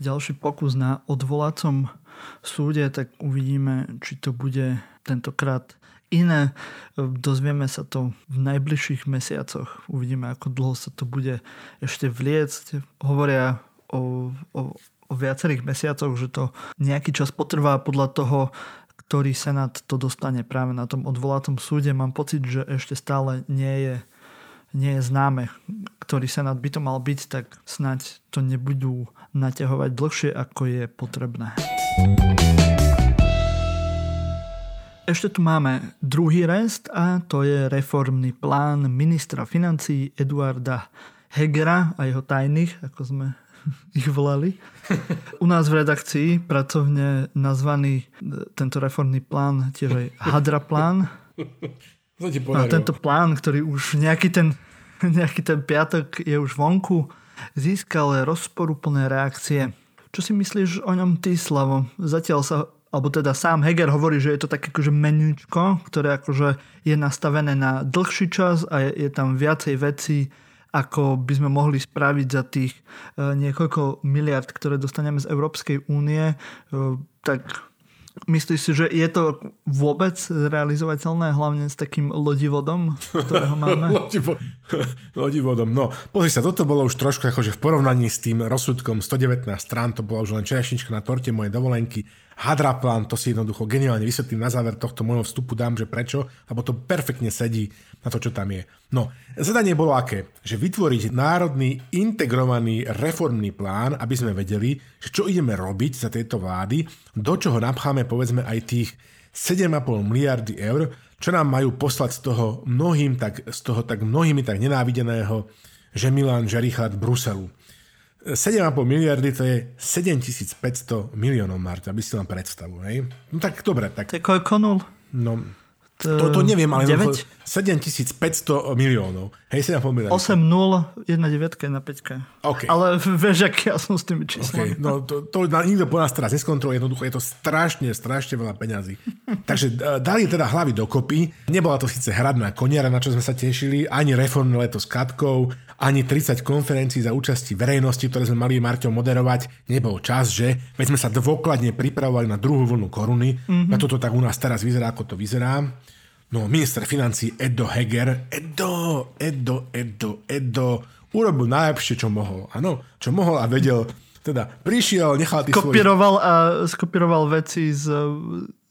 ďalší pokus na odvolacom súde, tak uvidíme, či to bude tentokrát iné. Dozvieme sa to v najbližších mesiacoch. Uvidíme, ako dlho sa to bude ešte vliecť. Hovoria o, o, o viacerých mesiacoch, že to nejaký čas potrvá podľa toho, ktorý senát to dostane práve na tom odvolacom súde. Mám pocit, že ešte stále nie je, nie je známe, ktorý senát by to mal byť, tak snáď to nebudú naťahovať dlhšie, ako je potrebné. Ešte tu máme druhý rest a to je reformný plán ministra financí Eduarda Hegera a jeho tajných, ako sme ich volali. U nás v redakcii pracovne nazvaný e, tento reformný plán tiež aj Hadra plán. A tento plán, ktorý už nejaký ten, nejaký ten piatok je už vonku, získal rozporúplné reakcie. Čo si myslíš o ňom ty, Slavo? Zatiaľ sa alebo teda sám Heger hovorí, že je to také akože menúčko, ktoré akože je nastavené na dlhší čas a je, je tam viacej vecí, ako by sme mohli spraviť za tých e, niekoľko miliard, ktoré dostaneme z Európskej únie, e, tak Myslíš si, že je to vôbec realizovateľné, hlavne s takým lodivodom, ktorého máme? Lodivo- lodivodom, no. Pozri sa, toto bolo už trošku akože v porovnaní s tým rozsudkom 119 strán, to bola už len čerešnička na torte mojej dovolenky. Hadraplan, to si jednoducho geniálne vysvetlím na záver tohto môjho vstupu, dám, že prečo, lebo to perfektne sedí na to, čo tam je. No, zadanie bolo aké? Že vytvoriť národný integrovaný reformný plán, aby sme vedeli, že čo ideme robiť za tejto vlády, do čoho napcháme povedzme aj tých 7,5 miliardy eur, čo nám majú poslať z toho mnohým, tak, z toho tak mnohými tak nenávideného že Milan Žerichát Bruselu. 7,5 miliardy to je 7500 miliónov, Marta, aby si len predstavu, hej? No tak dobre, tak... To je koľko nul? No, to, to neviem, ale 9? 7500 miliónov. Hej, 7,5 miliónov. 8, 0, 1 9 na 5. Okay. Ale vieš, aký ja som s tými číslami. Okay. No, to, to nikto po nás teraz neskontroluje, jednoducho je to strašne, strašne veľa peňazí. Takže dali teda hlavy dokopy. Nebola to síce hradná koniara, na čo sme sa tešili, ani reformné leto s Katkou, ani 30 konferencií za účasti verejnosti, ktoré sme mali Marťom moderovať. Nebol čas, že? Veď sme sa dôkladne pripravovali na druhú vlnu koruny. Mm-hmm. A toto tak u nás teraz vyzerá, ako to vyzerá. No, minister financí Edo Heger, Edo, Edo, Edo, Edo, urobil najlepšie, čo mohol. Áno, čo mohol a vedel, teda prišiel, nechal tých Kopíroval svojich... a skopíroval veci z,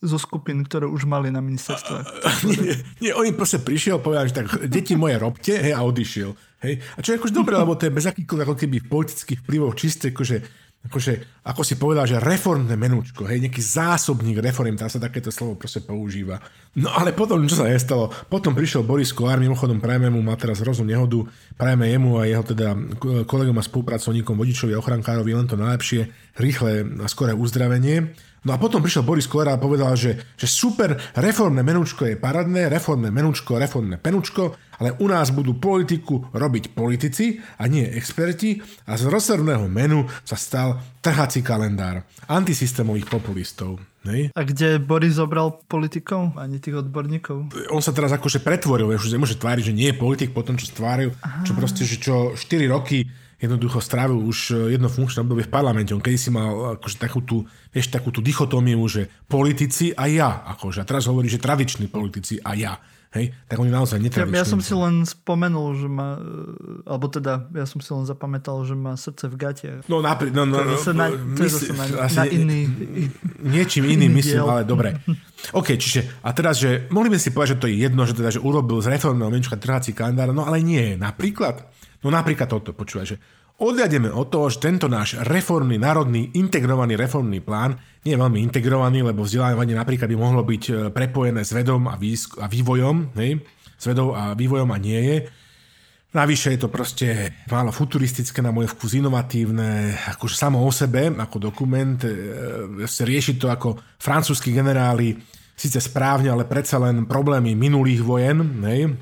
zo skupín, ktoré už mali na ministerstve. nie, nie, on im proste prišiel, povedal, že tak, deti moje robte, hej, a odišiel. Hej. A čo je akože dobré, lebo to je bez akýchkoľvek ako keby politických vplyvov čisté, akože akože, ako si povedal, že reformné menúčko, hej, nejaký zásobník reform, tam sa takéto slovo proste používa. No ale potom, čo sa nestalo? Potom prišiel Boris Kolár, mimochodom prajeme mu, má teraz hroznú nehodu, prajeme jemu a jeho teda kolegom a spolupracovníkom, vodičovi a ochrankárovi len to najlepšie, rýchle a skoré uzdravenie. No a potom prišiel Boris Kolár a povedal, že, že super, reformné menúčko je paradné, reformné menúčko, reformné penučko, ale u nás budú politiku robiť politici a nie experti a z rozsledného menu sa stal trhací kalendár antisystémových populistov. Nej? A kde Boris zobral politikov? Ani tých odborníkov? On sa teraz akože pretvoril, už nemôže tváriť, že nie je politik po tom, čo stváril, čo proste, že čo 4 roky jednoducho strávil už e, jedno funkčné obdobie v parlamente. On kedy si mal akože takú tú, vieš, takú tú dichotómiu, že politici a ja. Akože. A teraz hovorí, že tradiční politici a ja. Hej? Tak oni naozaj netradiční. Ja, ja som si len spomenul, že má, e, alebo teda ja som si len zapamätal, že má srdce v gate. No, napri- no, no, to je na, to je zase na, na iný, Niečím iným iný myslím, diel. ale dobre. OK, čiže a teraz, že mohli by si povedať, že to je jedno, že, teda, že urobil z reformného menška trhací kalendár, no ale nie. Napríklad No napríklad toto, počúvaj, že odľademe od toho, že tento náš reformný, národný, integrovaný reformný plán nie je veľmi integrovaný, lebo vzdelávanie napríklad by mohlo byť e, prepojené s vedom a, výsk- a vývojom, hej? s vedou a vývojom a nie je. Navyše je to proste málo futuristické, na môj vkus inovatívne, akože samo o sebe, ako dokument, e, riešiť to ako francúzskí generáli, síce správne, ale predsa len problémy minulých vojen, hej?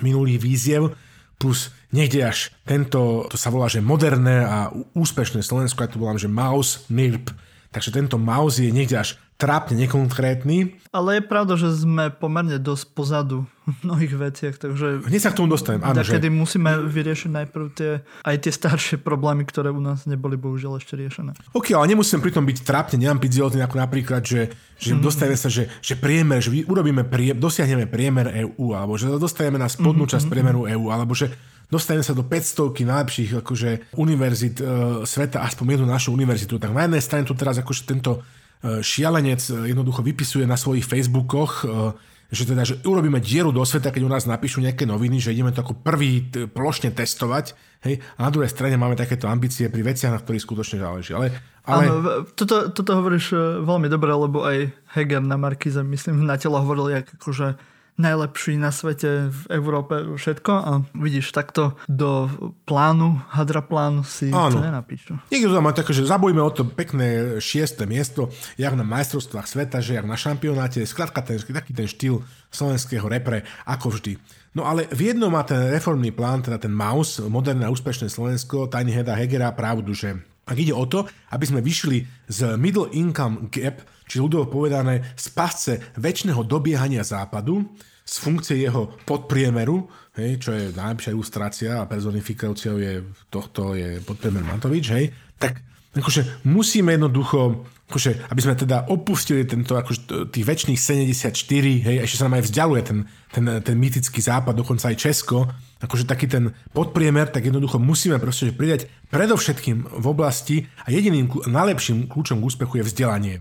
minulých víziev, plus niekde až tento, to sa volá, že moderné a úspešné Slovensko, ja to volám, že Maus NIRP. Takže tento Maus je niekde až trápne nekonkrétny. Ale je pravda, že sme pomerne dosť pozadu v mnohých veciach, takže... Hneď sa k tomu dostanem, áno. Že... musíme vyriešiť najprv tie, aj tie staršie problémy, ktoré u nás neboli bohužiaľ ešte riešené. OK, ale nemusíme pritom byť trápne neambiciózny, ako napríklad, že, že mm. dostaneme sa, že, že priemer, že urobíme prie, dosiahneme priemer EÚ, alebo že dostaneme na spodnú mm-hmm. časť priemeru EÚ, alebo že dostaneme sa do 500 najlepších akože, univerzit e, sveta, aspoň jednu našu univerzitu. Tak na jednej strane tu teraz akože tento e, šialenec e, jednoducho vypisuje na svojich Facebookoch, e, že teda, že urobíme dieru do sveta, keď u nás napíšu nejaké noviny, že ideme to ako prvý t- plošne testovať, hej, a na druhej strane máme takéto ambície pri veciach, na ktorých skutočne záleží. Ale, ale... Áno, toto, toto hovoríš e, veľmi dobre, lebo aj Heger na Markize, myslím, na telo hovoril, jak akože najlepší na svete v Európe všetko a vidíš, takto do plánu, hadra plánu si Áno. to nenapíšu. Niekto to má také, že zabojíme o to pekné šieste miesto, jak na majstrovstvách sveta, že jak na šampionáte, skladka ten, taký ten štýl slovenského repre, ako vždy. No ale v jednom má ten reformný plán, teda ten MAUS, moderné a úspešné Slovensko, tajný Heda Hegera, pravdu, že Ak ide o to, aby sme vyšli z middle income gap, či ľudovo povedané z pasce väčšného dobiehania západu, z funkcie jeho podpriemeru, hej, čo je najlepšia ilustrácia a personifikáciou je tohto je podpriemer Matovič, hej, tak akože musíme jednoducho, akože, aby sme teda opustili tento, akože, tých väčšných 74, hej, ešte sa nám aj vzdialuje ten, ten, ten mytický západ, dokonca aj Česko, akože taký ten podpriemer, tak jednoducho musíme proste pridať predovšetkým v oblasti a jediným najlepším kľúčom k úspechu je vzdelanie.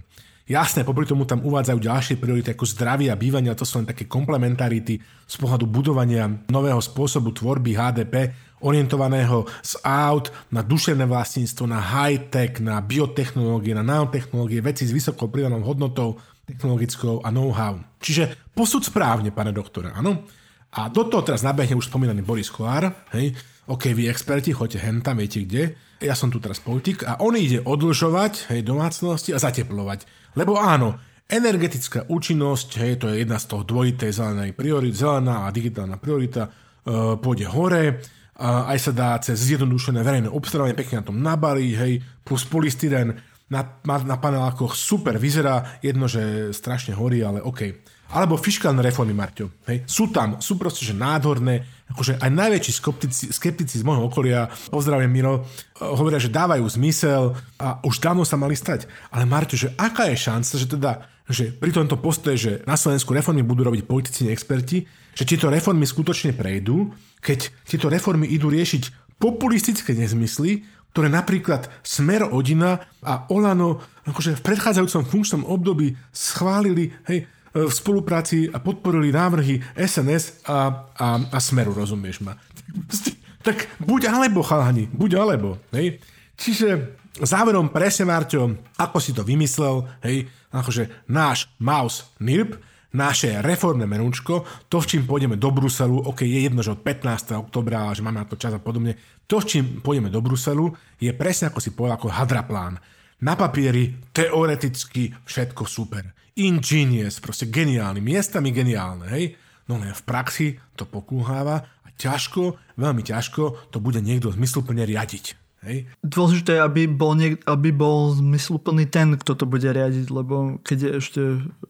Jasné, popri tomu tam uvádzajú ďalšie priority ako zdravie a bývanie, a to sú len také komplementarity z pohľadu budovania nového spôsobu tvorby HDP, orientovaného z aut na duševné vlastníctvo, na high-tech, na biotechnológie, na nanotechnológie, veci s vysokou pridanou hodnotou, technologickou a know-how. Čiže posud správne, pane doktore, áno? A do toho teraz nabehne už spomínaný Boris Kolár, hej, OK, vy experti, choďte hen tam, viete kde, ja som tu teraz politik a on ide odlžovať hej, domácnosti a zateplovať. Lebo áno, energetická účinnosť, hej, to je jedna z toho dvojitej zelenej priorit, zelená a digitálna priorita, e, pôjde hore, a aj sa dá cez zjednodušené verejné obstarávanie pekne na tom nabaliť, hej, plus polystyren na, na panelákoch super vyzerá, jedno, že strašne horí, ale OK. Alebo fiskálne reformy, Marťo. Hej. Sú tam, sú proste, že nádherné, akože aj najväčší skeptici, skeptici z môjho okolia, pozdravím Miro, hovoria, že dávajú zmysel a už dávno sa mali stať. Ale Marťo, že aká je šanca, že teda že pri tomto postoje, že na Slovensku reformy budú robiť politici, experti, že tieto reformy skutočne prejdú, keď tieto reformy idú riešiť populistické nezmysly, ktoré napríklad Smer Odina a Olano akože v predchádzajúcom funkčnom období schválili, hej, v spolupráci a podporili návrhy SNS a, a, a Smeru, rozumieš ma. Tak buď alebo, chalani, buď alebo. Hej. Čiže záverom presne, Marťo, ako si to vymyslel, hej, akože náš Maus NIRP, naše reformné menúčko, to, v čím pôjdeme do Bruselu, ok, je jedno, že od 15. oktobra, že máme na to čas a podobne, to, v čím pôjdeme do Bruselu, je presne ako si povedal, ako hadraplán. Na papieri teoreticky všetko super ingenious, proste geniálny, miestami geniálne, hej? No len v praxi to pokúháva a ťažko, veľmi ťažko to bude niekto zmysluplne riadiť. Hej. Dôležité aby bol, niek- aby bol zmysluplný ten, kto to bude riadiť, lebo keď je ešte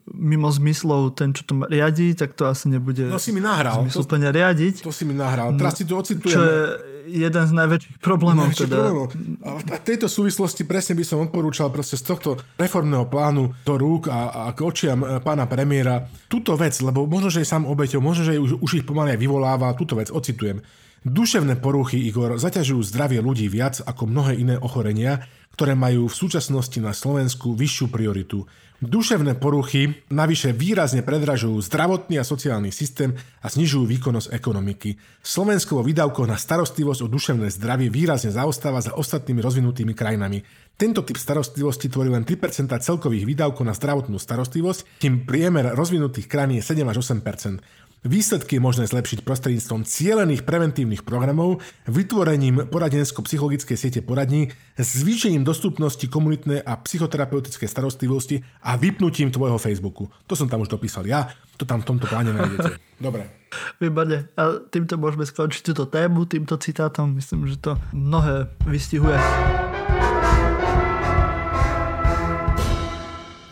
mimo zmyslov ten, čo to riadi, tak to asi nebude no, si mi nahral. zmysluplne riadiť. To si mi nahral. Teraz si to ocitujem. Čo je jeden z najväčších problémov. Najväčší teda. problémov. A v tejto súvislosti presne by som odporúčal proste z tohto reformného plánu do rúk a, a k očiam e, pána premiéra túto vec, lebo možno, že je sám obeťou, možno, že už, už ich pomaly vyvoláva, túto vec ocitujem. Duševné poruchy, Igor, zaťažujú zdravie ľudí viac ako mnohé iné ochorenia, ktoré majú v súčasnosti na Slovensku vyššiu prioritu. Duševné poruchy navyše výrazne predražujú zdravotný a sociálny systém a znižujú výkonnosť ekonomiky. Slovensko vo výdavkoch na starostlivosť o duševné zdravie výrazne zaostáva za ostatnými rozvinutými krajinami. Tento typ starostlivosti tvorí len 3% celkových výdavkov na zdravotnú starostlivosť, kým priemer rozvinutých krajín je 7 až 8%. Výsledky je možné zlepšiť prostredníctvom cielených preventívnych programov, vytvorením poradensko-psychologickej siete poradní, zvýšením dostupnosti komunitnej a psychoterapeutickej starostlivosti a vypnutím tvojho Facebooku. To som tam už dopísal ja, to tam v tomto pláne nájdete. Dobre. Výborne. A týmto môžeme skončiť túto tému, týmto citátom. Myslím, že to mnohé vystihuje.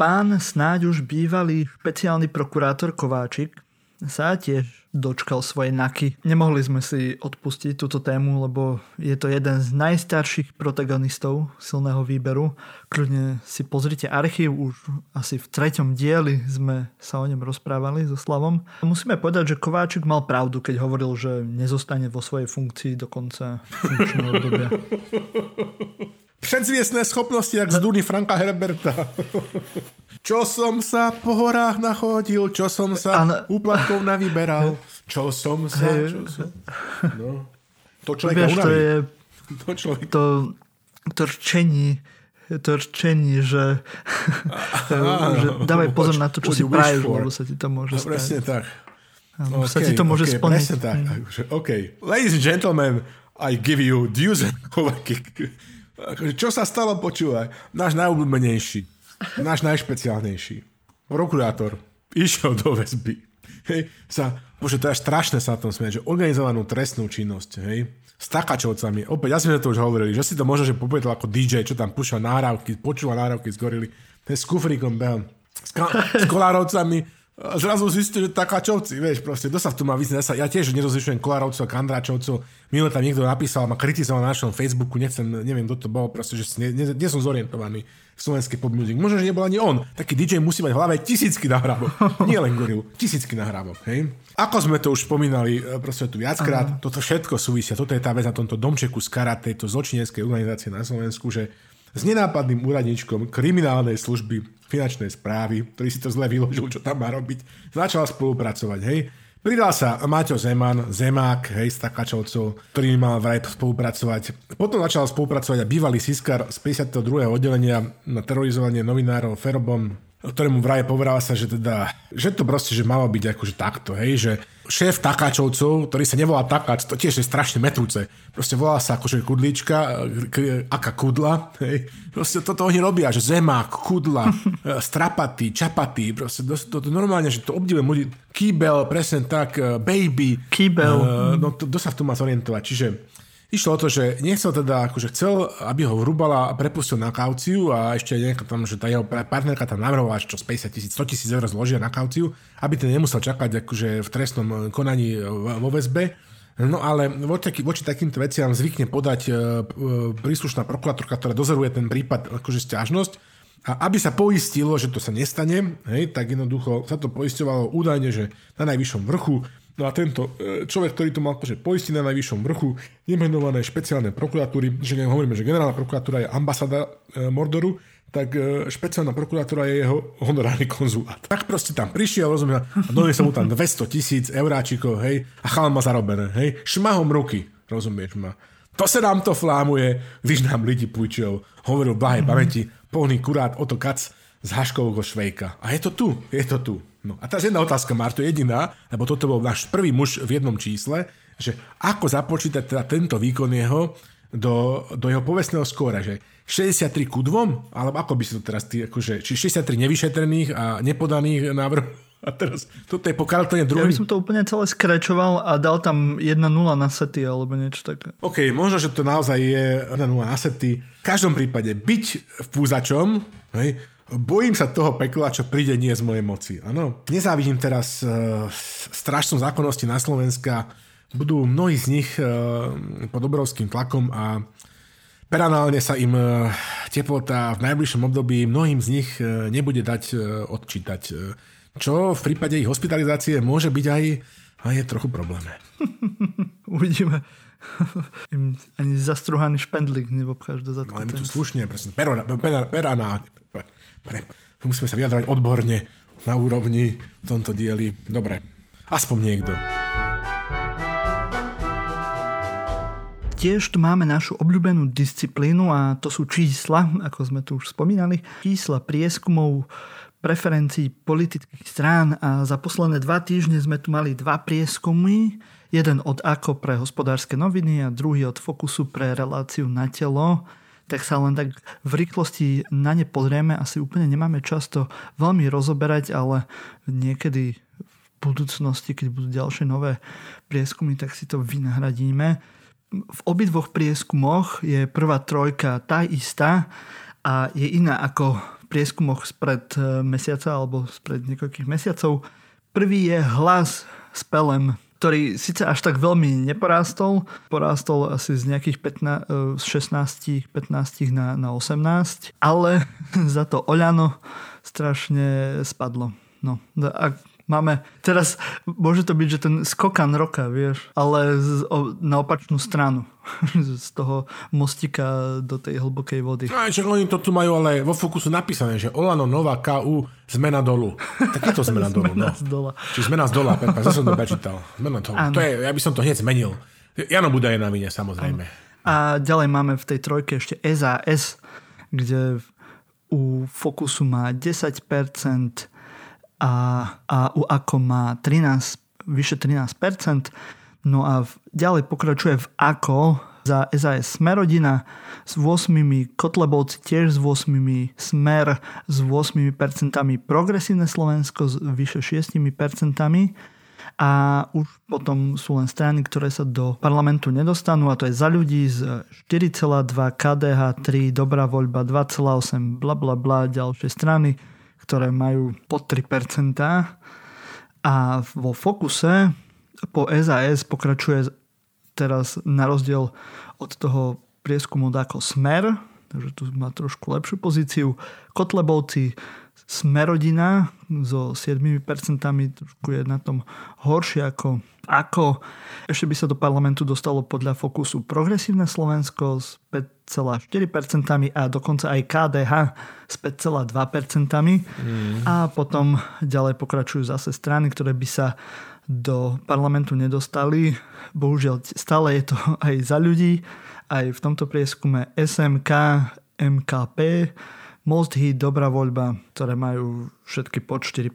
Pán snáď už bývalý špeciálny prokurátor Kováčik sa tiež dočkal svojej naky. Nemohli sme si odpustiť túto tému, lebo je to jeden z najstarších protagonistov silného výberu. Kľudne si pozrite archív, už asi v treťom dieli sme sa o ňom rozprávali so Slavom. Musíme povedať, že Kováčik mal pravdu, keď hovoril, že nezostane vo svojej funkcii do konca funkčného obdobia. Předzviesné schopnosti, jak z Duny Franka Herberta. Čo som sa po horách nachodil, čo som sa An... úplatkov navyberal, čo som sa... Čo som... No. To človek Vieš, to je to, človek... to, to rčení to rčení, že, Áno, že dávaj pozor na to, čo si prajú, lebo sa ti to môže no, stať. Presne tak. Áno, okay, sa ti to môže okay, splniť. Presne tak. Mm. OK. Ladies and gentlemen, I give you Deuce Čo sa stalo, počúvaj. Náš najobľúbenejší náš najšpeciálnejší. Prokurátor išiel do väzby. hej, sa, bože, to je strašné sa na tom smieť, že organizovanú trestnú činnosť, hej, s takačovcami. Opäť, ja sme to už hovorili, že si to možno, že popietal ako DJ, čo tam púšťa nahrávky, počúva nahrávky z gorily, ten s kufríkom behom, s, ka- s kolárovcami, a zrazu zistíte, že takáčovci, vieš, proste, kto sa tom má vyznať. Ja tiež nerozlišujem kolárovcov a kandráčovcov. Minule tam niekto napísal, ma kritizoval na našom Facebooku, nechcem, neviem, kto to bol, proste, že nie, nie, nie som zorientovaný v slovenskej pop music. Možno, že nebol ani on. Taký DJ musí mať v hlave tisícky nahrávok. Nie len gorilu, tisícky nahrávok, hej. Ako sme to už spomínali e, proste tu viackrát, Aha. toto všetko súvisia. Toto je tá vec na tomto domčeku z karate, tejto zločineckej organizácie na Slovensku, že s nenápadným úradničkom kriminálnej služby finančnej správy, ktorý si to zle vyložil, čo tam má robiť, začal spolupracovať, hej. Pridal sa Maťo Zeman, Zemák, hej, z Takačovcov, ktorý mal vraj spolupracovať. Potom začal spolupracovať aj bývalý Siskar z 52. oddelenia na terorizovanie novinárov Ferobom, ktorému vraj povedal sa, že teda, že to proste, že malo byť akože takto, hej, že šéf takáčovcov, ktorý sa nevolá takáč, to tiež je strašne metúce. Proste volá sa akože kudlička, aká kudla, hej. Proste toto oni robia, že zemák, kudla, strapatý, čapatý, proste to, to, to normálne, že to obdivujem ľudí. Kýbel, presne tak, eh, baby. Kýbel. Uh, no to, to sa v tom má zorientovať. Čiže Išlo o to, že nechcel teda, akože chcel, aby ho vrúbala a prepustil na kauciu a ešte nejaká tam, že tá jeho partnerka tam navrhovala, čo z 50 tisíc, 100 tisíc eur zložia na kauciu, aby ten nemusel čakať akože v trestnom konaní vo väzbe. No ale voči, voči takýmto veciam zvykne podať e, e, príslušná prokurátorka, ktorá dozoruje ten prípad akože stiažnosť. A aby sa poistilo, že to sa nestane, hej, tak jednoducho sa to poisťovalo údajne, že na najvyššom vrchu No a tento e, človek, ktorý to mal akože poistiť na najvyššom vrchu, nemenované špeciálne prokuratúry, že hovoríme, že generálna prokuratúra je ambasáda e, Mordoru, tak e, špeciálna prokuratúra je jeho honorárny konzulát. Tak proste tam prišiel, rozumiem, a donesol mu tam 200 tisíc euráčikov, hej, a chalán má zarobené, hej, šmahom ruky, rozumieš ma. To sa nám to flámuje, když nám lidi púčil, hovoril v blahej pamäti, polný kurát Oto Kac z Haškovho Švejka. A je to tu, je to tu. No a teraz jedna otázka, Marto, jediná, lebo toto bol náš prvý muž v jednom čísle, že ako započítať teda tento výkon jeho do, do jeho povestného skóra, že 63 ku 2, alebo ako by si to teraz ty, akože, či 63 nevyšetrených a nepodaných návrhov a teraz, toto je po Carltone druhý. Ja by som to úplne celé skrečoval a dal tam 1-0 na sety alebo niečo také. OK, možno, že to naozaj je 1-0 na sety. V každom prípade byť v púzačom, hej, Bojím sa toho pekla, čo príde nie z mojej moci. Áno. Nezávidím teraz uh, strašnou zákonnosti na Slovenska. Budú mnohí z nich uh, pod obrovským tlakom a peranálne sa im uh, teplota v najbližšom období mnohým z nich uh, nebude dať uh, odčítať. Čo v prípade ich hospitalizácie môže byť aj, aj je trochu problém. Uvidíme. Im ani zastruhaný špendlík neobcháš do zadku. Máme tu slušne, presne, perana, pre, musíme sa vyjadrovať odborne na úrovni v tomto dieli. Dobre, aspoň niekto. Tiež tu máme našu obľúbenú disciplínu a to sú čísla, ako sme tu už spomínali. Čísla prieskumov preferencií politických strán a za posledné dva týždne sme tu mali dva prieskumy. Jeden od AKO pre hospodárske noviny a druhý od Fokusu pre reláciu na telo tak sa len tak v rýchlosti na ne pozrieme. Asi úplne nemáme často veľmi rozoberať, ale niekedy v budúcnosti, keď budú ďalšie nové prieskumy, tak si to vynahradíme. V obidvoch prieskumoch je prvá trojka tá istá a je iná ako v prieskumoch spred e, mesiaca alebo spred niekoľkých mesiacov. Prvý je hlas s pelem ktorý síce až tak veľmi neporástol, porástol asi z nejakých 15, z 16, 15 na, na 18, ale za to Oľano strašne spadlo. No, a máme, teraz môže to byť, že ten skokan roka, vieš, ale z, o, na opačnú stranu z toho mostika do tej hlbokej vody. No, čo oni to tu majú ale vo fokusu napísané, že Olano Nová KU zmena dolu. Tak je to zmena dolu. zmena no. z dola. Či zmena z dola, Pepa, zase som to prečítal. Zmena dolu. To je, ja by som to hneď zmenil. Jano Buda je na vine, samozrejme. Ano. A ďalej máme v tej trojke ešte SAS, kde u Fokusu má 10%, a, a AKO má 13, vyše 13%. No a v, ďalej pokračuje v AKO za SAS Smerodina s 8, Kotlebovci tiež s 8, Smer s 8%, Progresívne Slovensko s vyše 6% a už potom sú len strany, ktoré sa do parlamentu nedostanú a to je za ľudí z 4,2, KDH 3, Dobrá voľba 2,8, bla bla bla, ďalšie strany, ktoré majú pod 3%. A vo fokuse po SAS pokračuje teraz na rozdiel od toho prieskumu ako Smer, takže tu má trošku lepšiu pozíciu. Kotlebovci Smerodina so 7% trošku je na tom horšie ako, ako ešte by sa do parlamentu dostalo podľa fokusu Progresívne Slovensko s 5,4% a dokonca aj KDH s 5,2%. Mm. A potom ďalej pokračujú zase strany, ktoré by sa do parlamentu nedostali. Bohužiaľ stále je to aj za ľudí. Aj v tomto prieskume SMK, MKP, Most Hit, Dobrá voľba, ktoré majú všetky pod 4%.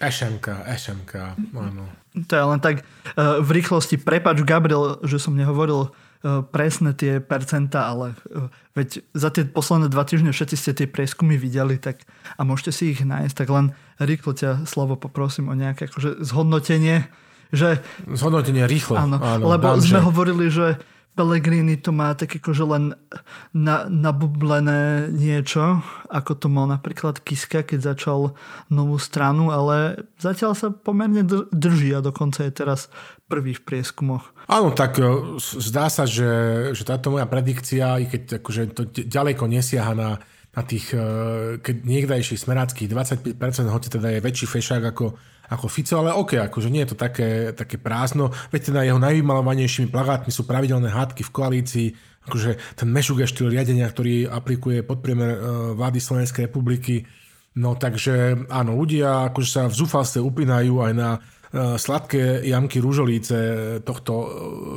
SMK, SMK, áno. To je len tak uh, v rýchlosti. Prepač, Gabriel, že som nehovoril uh, presne tie percentá, ale uh, veď za tie posledné dva týždne všetci ste tie prieskumy videli tak, a môžete si ich nájsť, tak len rýchlo ťa slovo poprosím o nejaké akože zhodnotenie. Že, zhodnotenie rýchlo. Áno, áno lebo dám, sme že... hovorili, že Pellegrini to má tak akože len na, nabublené niečo, ako to mal napríklad Kiska, keď začal novú stranu, ale zatiaľ sa pomerne drží a dokonca je teraz prvý v prieskumoch. Áno, tak e, zdá sa, že, že táto moja predikcia, i keď akože to ďaleko nesiaha na, na tých e, keď niekdajších smeráckých 25%, hoci teda je väčší fešák ako ako Fico, ale OK, akože nie je to také, také prázdno. Veď teda jeho najvymalovanejšími plagátmi sú pravidelné hádky v koalícii, akože ten mešuge štýl riadenia, ktorý aplikuje podpriemer e, vlády Slovenskej republiky. No takže áno, ľudia akože sa v zúfalstve upínajú aj na e, sladké jamky rúžolíce tohto e,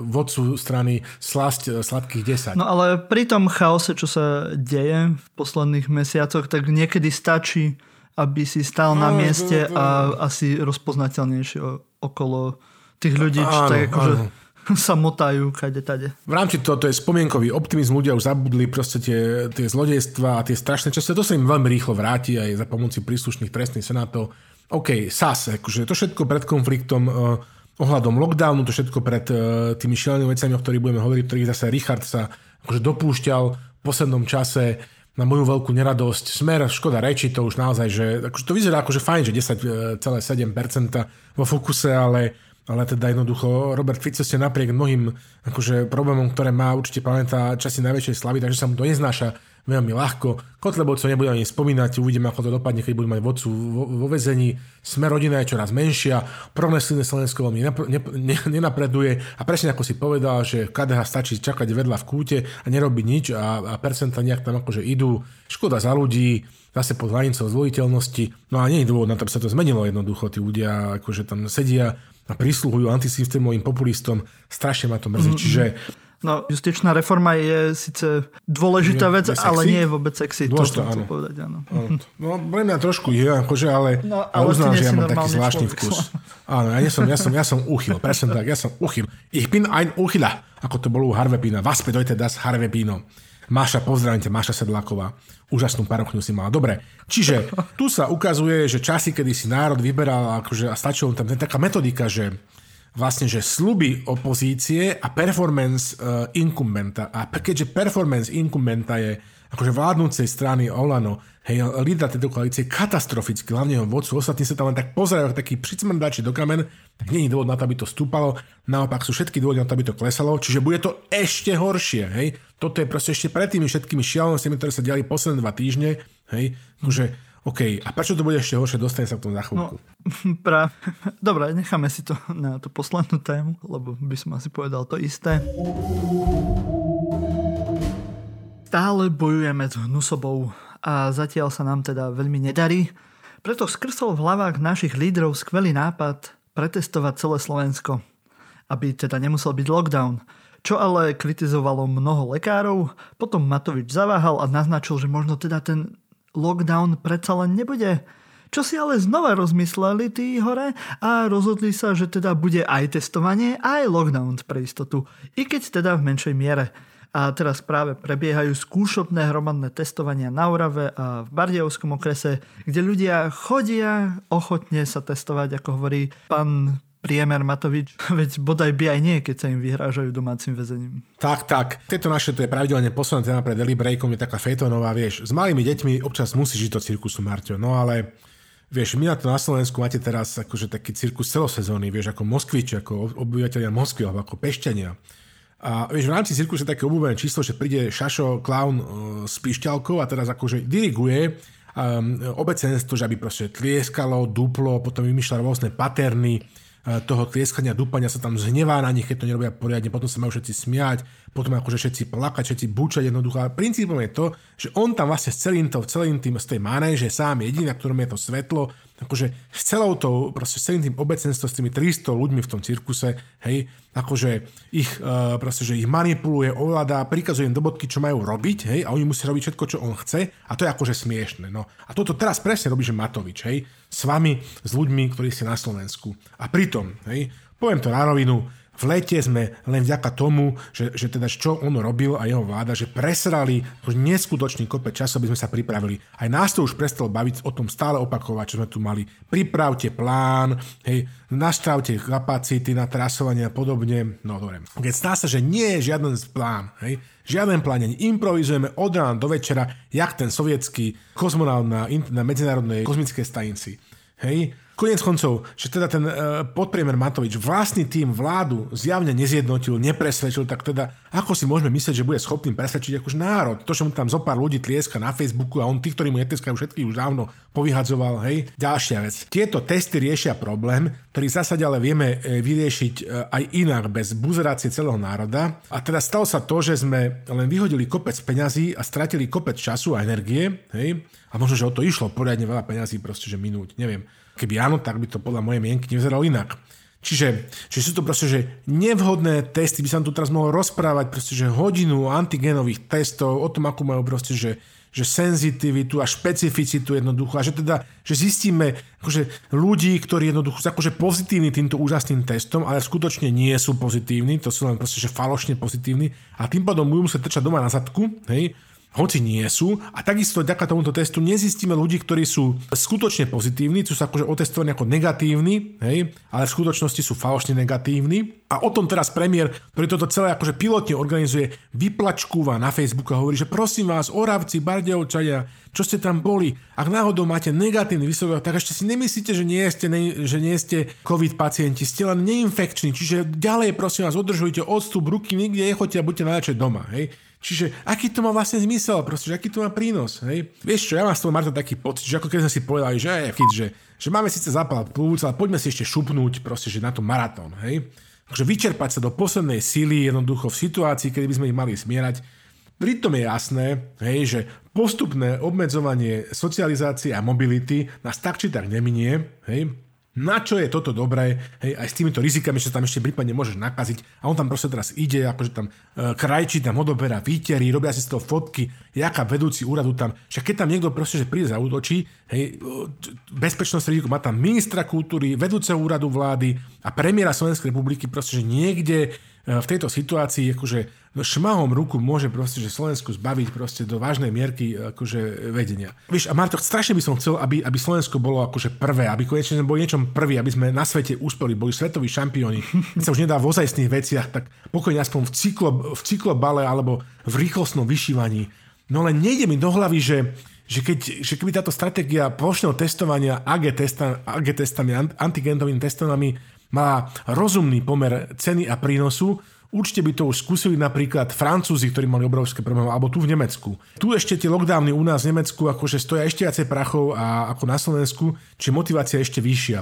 vodcu strany slasť sladkých 10. No ale pri tom chaose, čo sa deje v posledných mesiacoch, tak niekedy stačí aby si stál na mieste a asi rozpoznateľnejšie okolo tých ľudí, čo tak akože sa motajú kade tade. V rámci toho to je spomienkový optimizm, ľudia už zabudli proste tie, tie zlodejstva a tie strašné časy. To sa im veľmi rýchlo vráti aj za pomoci príslušných trestných senátov. OK, SAS, akože to všetko pred konfliktom uh, ohľadom lockdownu, to všetko pred uh, tými šialenými vecami, o ktorých budeme hovoriť, ktorých zase Richard sa akože dopúšťal v poslednom čase na moju veľkú neradosť. Smer, škoda reči, to už naozaj, že akože to vyzerá akože fajn, že 10,7% vo fokuse, ale, ale teda jednoducho Robert Fico ste napriek mnohým akože problémom, ktoré má, určite pamätá časy najväčšej slavy, takže sa mu to neznáša veľmi ľahko. Kotlebovcov nebudem ani spomínať, uvidíme, ako to dopadne, keď budú mať vodcu vo, vo vezení. Sme rodina je čoraz menšia, progresívne Slovensko veľmi nenapreduje a presne ako si povedal, že KDH stačí čakať vedľa v kúte a nerobiť nič a, a percenta nejak tam akože idú. Škoda za ľudí, zase pod hranicou zvoliteľnosti. No a nie je dôvod na to, aby sa to zmenilo jednoducho. Tí ľudia akože tam sedia a prísluhujú antisystémovým populistom. Strašne ma to mrzí. Mm-hmm. Čiže No, justičná reforma je síce dôležitá vec, je ale nie je vôbec sexy. Dôležitá, to áno. povedať, áno. No, pre mňa trošku je, akože, ale, no, ale uznám, že ja mám taký zvláštny vkus. Áno, ja, som, ja, som, ja som uchyl, presne tak, ja som uchyl. Ich bin ein Uchila, ako to bolo u Harvepína. Was bedeutet das Harvepíno? Máša, pozdravím ťa, Máša Sedláková. Úžasnú parochňu si mala. Dobre, čiže tu sa ukazuje, že časy, kedy si národ vyberal akože, a stačilo tam taká metodika, že vlastne, že sluby opozície a performance uh, inkumbenta. A keďže performance inkumbenta je akože vládnúcej strany Olano, hej, lídra tejto koalície katastroficky, hlavne jeho vodcu, ostatní sa tam len tak pozerajú, ako taký pricmrdači do kamen, tak je dôvod na to, aby to stúpalo, naopak sú všetky dôvody na to, aby to klesalo, čiže bude to ešte horšie, hej. Toto je proste ešte pred tými všetkými šialenostiami, ktoré sa diali posledné dva týždne, hej, akože OK, a prečo to bude ešte horšie? Dostane sa k tomu za chvíľku. No, pra... Dobre, necháme si to na tú poslednú tému, lebo by som asi povedal to isté. Stále bojujeme s hnusobou a zatiaľ sa nám teda veľmi nedarí. Preto skrsol v hlavách našich lídrov skvelý nápad pretestovať celé Slovensko, aby teda nemusel byť lockdown. Čo ale kritizovalo mnoho lekárov, potom Matovič zaváhal a naznačil, že možno teda ten lockdown predsa len nebude čo si ale znova rozmysleli tí hore a rozhodli sa, že teda bude aj testovanie, aj lockdown pre istotu. I keď teda v menšej miere. A teraz práve prebiehajú skúšobné hromadné testovania na Orave a v Bardejovskom okrese, kde ľudia chodia ochotne sa testovať, ako hovorí pán priemer Matovič, veď bodaj by aj nie, keď sa im vyhrážajú domácim väzením. Tak, tak. Tieto naše, to je pravidelne posledné téma pre Daily Breakom, je taká fejtonová, vieš, s malými deťmi občas musí žiť to cirkusu, Marťo, no ale Vieš, my na to na Slovensku máte teraz akože taký cirkus celosezónny, vieš, ako Moskvič, ako obyvateľia Moskvy, alebo ako Pešťania. A vieš, v rámci cirkusu je také obľúbené číslo, že príde Šašo, klaun uh, s pišťalkou a teraz akože diriguje um, obecenstvo, že aby proste tlieskalo, duplo, potom vymýšľa rôzne paterny, E, toho tlieskania, dúpania sa tam zhnevá na nich, keď to nerobia poriadne, potom sa majú všetci smiať, potom akože všetci plakať, všetci bučať jednoducho. A princípom je to, že on tam vlastne s celým, to, celým tým z tej manéže sám jediný, na ktorom je to svetlo, akože s celou tou, proste s celým tým obecenstvom, s tými 300 ľuďmi v tom cirkuse, hej, akože ich, uh, proste, že ich manipuluje, ovláda, prikazuje im do bodky, čo majú robiť, hej, a oni musia robiť všetko, čo on chce, a to je akože smiešne, no. A toto teraz presne robí, že Matovič, hej, s vami, s ľuďmi, ktorí ste na Slovensku. A pritom, hej, poviem to na rovinu, v lete sme len vďaka tomu, že, že teda čo on robil a jeho vláda, že presrali neskutočný kopec času, aby sme sa pripravili. Aj nás to už prestalo baviť o tom stále opakovať, čo sme tu mali. Pripravte plán, hej, nastavte kapacity na trasovanie a podobne. No dobre. Keď stá sa, že nie je žiaden plán, hej, žiaden plán, improvizujeme od rána do večera, jak ten sovietský kozmonaut na, na medzinárodnej kozmickej stanici. Hej, Konec koncov, že teda ten uh, podpriemer Matovič vlastný tým vládu zjavne nezjednotil, nepresvedčil, tak teda ako si môžeme myslieť, že bude schopný presvedčiť akož národ? To, že mu tam zo pár ľudí tlieska na Facebooku a on tých, ktorí mu netleskajú všetkých už dávno povyhadzoval, hej. Ďalšia vec. Tieto testy riešia problém, ktorý v ale vieme e, vyriešiť e, aj inak, bez buzerácie celého národa. A teda stalo sa to, že sme len vyhodili kopec peňazí a stratili kopec času a energie, hej. A možno, že o to išlo poriadne veľa peňazí proste, že minúť, neviem. Keby áno, tak by to podľa mojej mienky nevyzeralo inak. Čiže, čiže sú to proste, že nevhodné testy, by sa tu teraz mohol rozprávať, proste, že hodinu antigenových testov, o tom, ako majú proste, že, že senzitivitu a špecificitu jednoducho. A že teda, že zistíme akože ľudí, ktorí jednoducho sú akože pozitívni týmto úžasným testom, ale skutočne nie sú pozitívni, to sú len proste, že falošne pozitívni. A tým pádom budú musieť trčať doma na zadku, hej, hoci nie sú. A takisto vďaka tomuto testu nezistíme ľudí, ktorí sú skutočne pozitívni, sú sa akože otestovaní ako negatívni, hej, ale v skutočnosti sú falošne negatívni. A o tom teraz premiér, ktorý toto celé akože pilotne organizuje, vyplačkúva na Facebooku a hovorí, že prosím vás, Oravci, Bardejovčania, čo ste tam boli, ak náhodou máte negatívny výsledok, tak ešte si nemyslíte, že nie ste, ne, že nie ste COVID pacienti, ste len neinfekční, čiže ďalej prosím vás, održujte odstup ruky, nikde nechoďte a buďte najradšej doma. Hej. Čiže aký to má vlastne zmysel, proste, že aký to má prínos, hej? Vieš čo, ja mám z toho Marta taký pocit, že ako keď sme si povedali, že je fit, že, že máme síce zapal plúc, ale poďme si ešte šupnúť proste, že na to maratón, hej? Takže vyčerpať sa do poslednej síly jednoducho v situácii, kedy by sme ich mali smierať. Pritom je jasné, hej, že postupné obmedzovanie socializácie a mobility nás tak či tak neminie, hej, na čo je toto dobré, hej, aj s týmito rizikami, že tam ešte prípadne môžeš nakaziť a on tam proste teraz ide, akože tam e, krajčí, tam odoberá výtery, robia si z toho fotky, jaká vedúci úradu tam, však keď tam niekto proste, že príde za útočí, hej, bezpečnosť riziko, má tam ministra kultúry, vedúceho úradu vlády a premiéra Slovenskej republiky, proste, že niekde E, v tejto situácii akože šmahom ruku môže proste, že Slovensku zbaviť proste do vážnej mierky akože vedenia. Vieš, a Marto, strašne by som chcel, aby, aby Slovensko bolo akože prvé, aby konečne sme boli niečom prvý, aby sme na svete uspeli, boli svetoví šampióni. Keď sa už nedá v ozajstných veciach, tak pokojne aspoň v, cyklo, v cyklobale alebo v rýchlostnom vyšívaní. No len nejde mi do hlavy, že že, keď, že keby táto stratégia plošného testovania AG, testa, AG testami, antigenovými testovami má rozumný pomer ceny a prínosu, Určite by to už skúsili napríklad Francúzi, ktorí mali obrovské problémy, alebo tu v Nemecku. Tu ešte tie lockdowny u nás v Nemecku akože stoja ešte viacej prachov a ako na Slovensku, či motivácia ešte vyššia.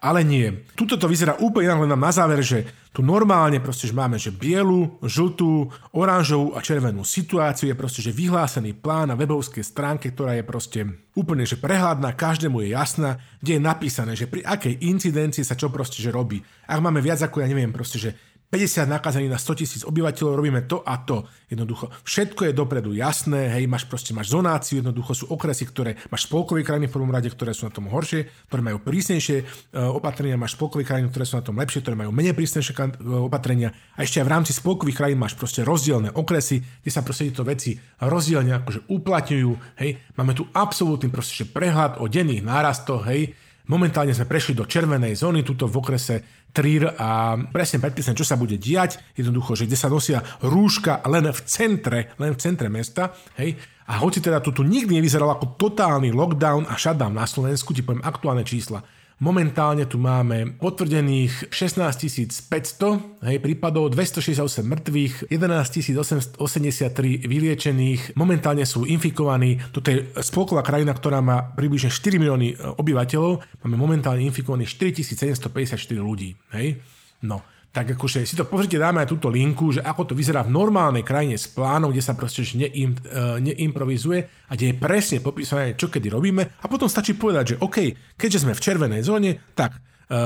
Ale nie. Tuto to vyzerá úplne inak, len na záver, že tu normálne proste, že máme že bielu, žltú, oranžovú a červenú situáciu, je proste, že vyhlásený plán na webovskej stránke, ktorá je proste úplne, že prehľadná, každému je jasná, kde je napísané, že pri akej incidencii sa čo proste, že robí. Ak máme viac ako, ja neviem, proste, že 50 nakazených na 100 tisíc obyvateľov, robíme to a to. Jednoducho, všetko je dopredu jasné, hej, máš proste, máš zonáciu, jednoducho sú okresy, ktoré máš spolkové krajiny v prvom rade, ktoré sú na tom horšie, ktoré majú prísnejšie e, opatrenia, máš spolkové krajiny, ktoré sú na tom lepšie, ktoré majú menej prísnejšie e, opatrenia a ešte aj v rámci spolkových krajín máš proste rozdielne okresy, kde sa proste tieto veci rozdielne akože uplatňujú, hej. Máme tu absolútny proste prehľad o denných nárastoch, hej, Momentálne sme prešli do červenej zóny, tuto v okrese Trír a presne predpísané, čo sa bude diať. Jednoducho, že kde sa nosia rúška len v centre, len v centre mesta. Hej. A hoci teda tu, nikdy nevyzeral ako totálny lockdown a shutdown na Slovensku, ti poviem aktuálne čísla. Momentálne tu máme potvrdených 16 500 hej, prípadov, 268 mŕtvych, 11 883 vyliečených, momentálne sú infikovaní. Toto je spolková krajina, ktorá má približne 4 milióny e, obyvateľov. Máme momentálne infikovaných 4754 ľudí. Hej? No, tak akože si to pozrite, dáme aj túto linku, že ako to vyzerá v normálnej krajine s plánom, kde sa proste neim, uh, neimprovizuje a kde je presne popísané, čo kedy robíme. A potom stačí povedať, že OK, keďže sme v červenej zóne, tak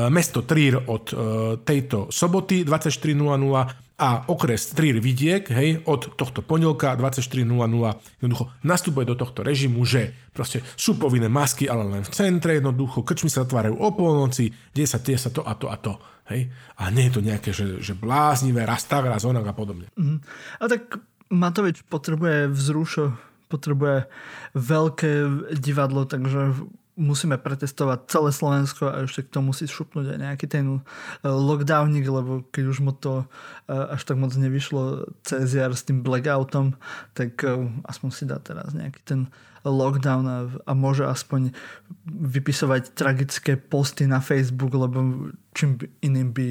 mesto Trír od uh, tejto soboty 24.00 a okres Trír Vidiek, hej, od tohto pondelka 24.00 jednoducho nastupuje do tohto režimu, že proste sú povinné masky, ale len v centre, jednoducho krčmi sa otvárajú o polnoci, deje sa, deje sa to a to a to. Hej? A nie je to nejaké, že, že bláznivé, rastagra, zónak a podobne. Mm. A tak Matovič potrebuje vzrušo, potrebuje veľké divadlo, takže musíme pretestovať celé Slovensko a ešte k tomu musí šupnúť aj nejaký ten e, lockdownik, lebo keď už mu to e, až tak moc nevyšlo CZR s tým blackoutom, tak e, aspoň si dá teraz nejaký ten lockdown a, a môže aspoň vypisovať tragické posty na Facebook, lebo čím iným by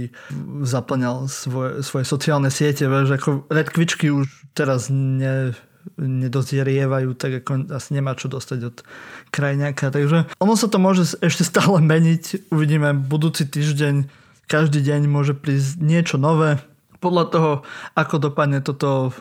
zaplňal svoje, svoje sociálne siete. Vieš, ako redkvičky už teraz ne, nedozrievajú, tak ako asi nemá čo dostať od krajňaka. Takže ono sa to môže ešte stále meniť. Uvidíme budúci týždeň. Každý deň môže prísť niečo nové. Podľa toho, ako dopadne toto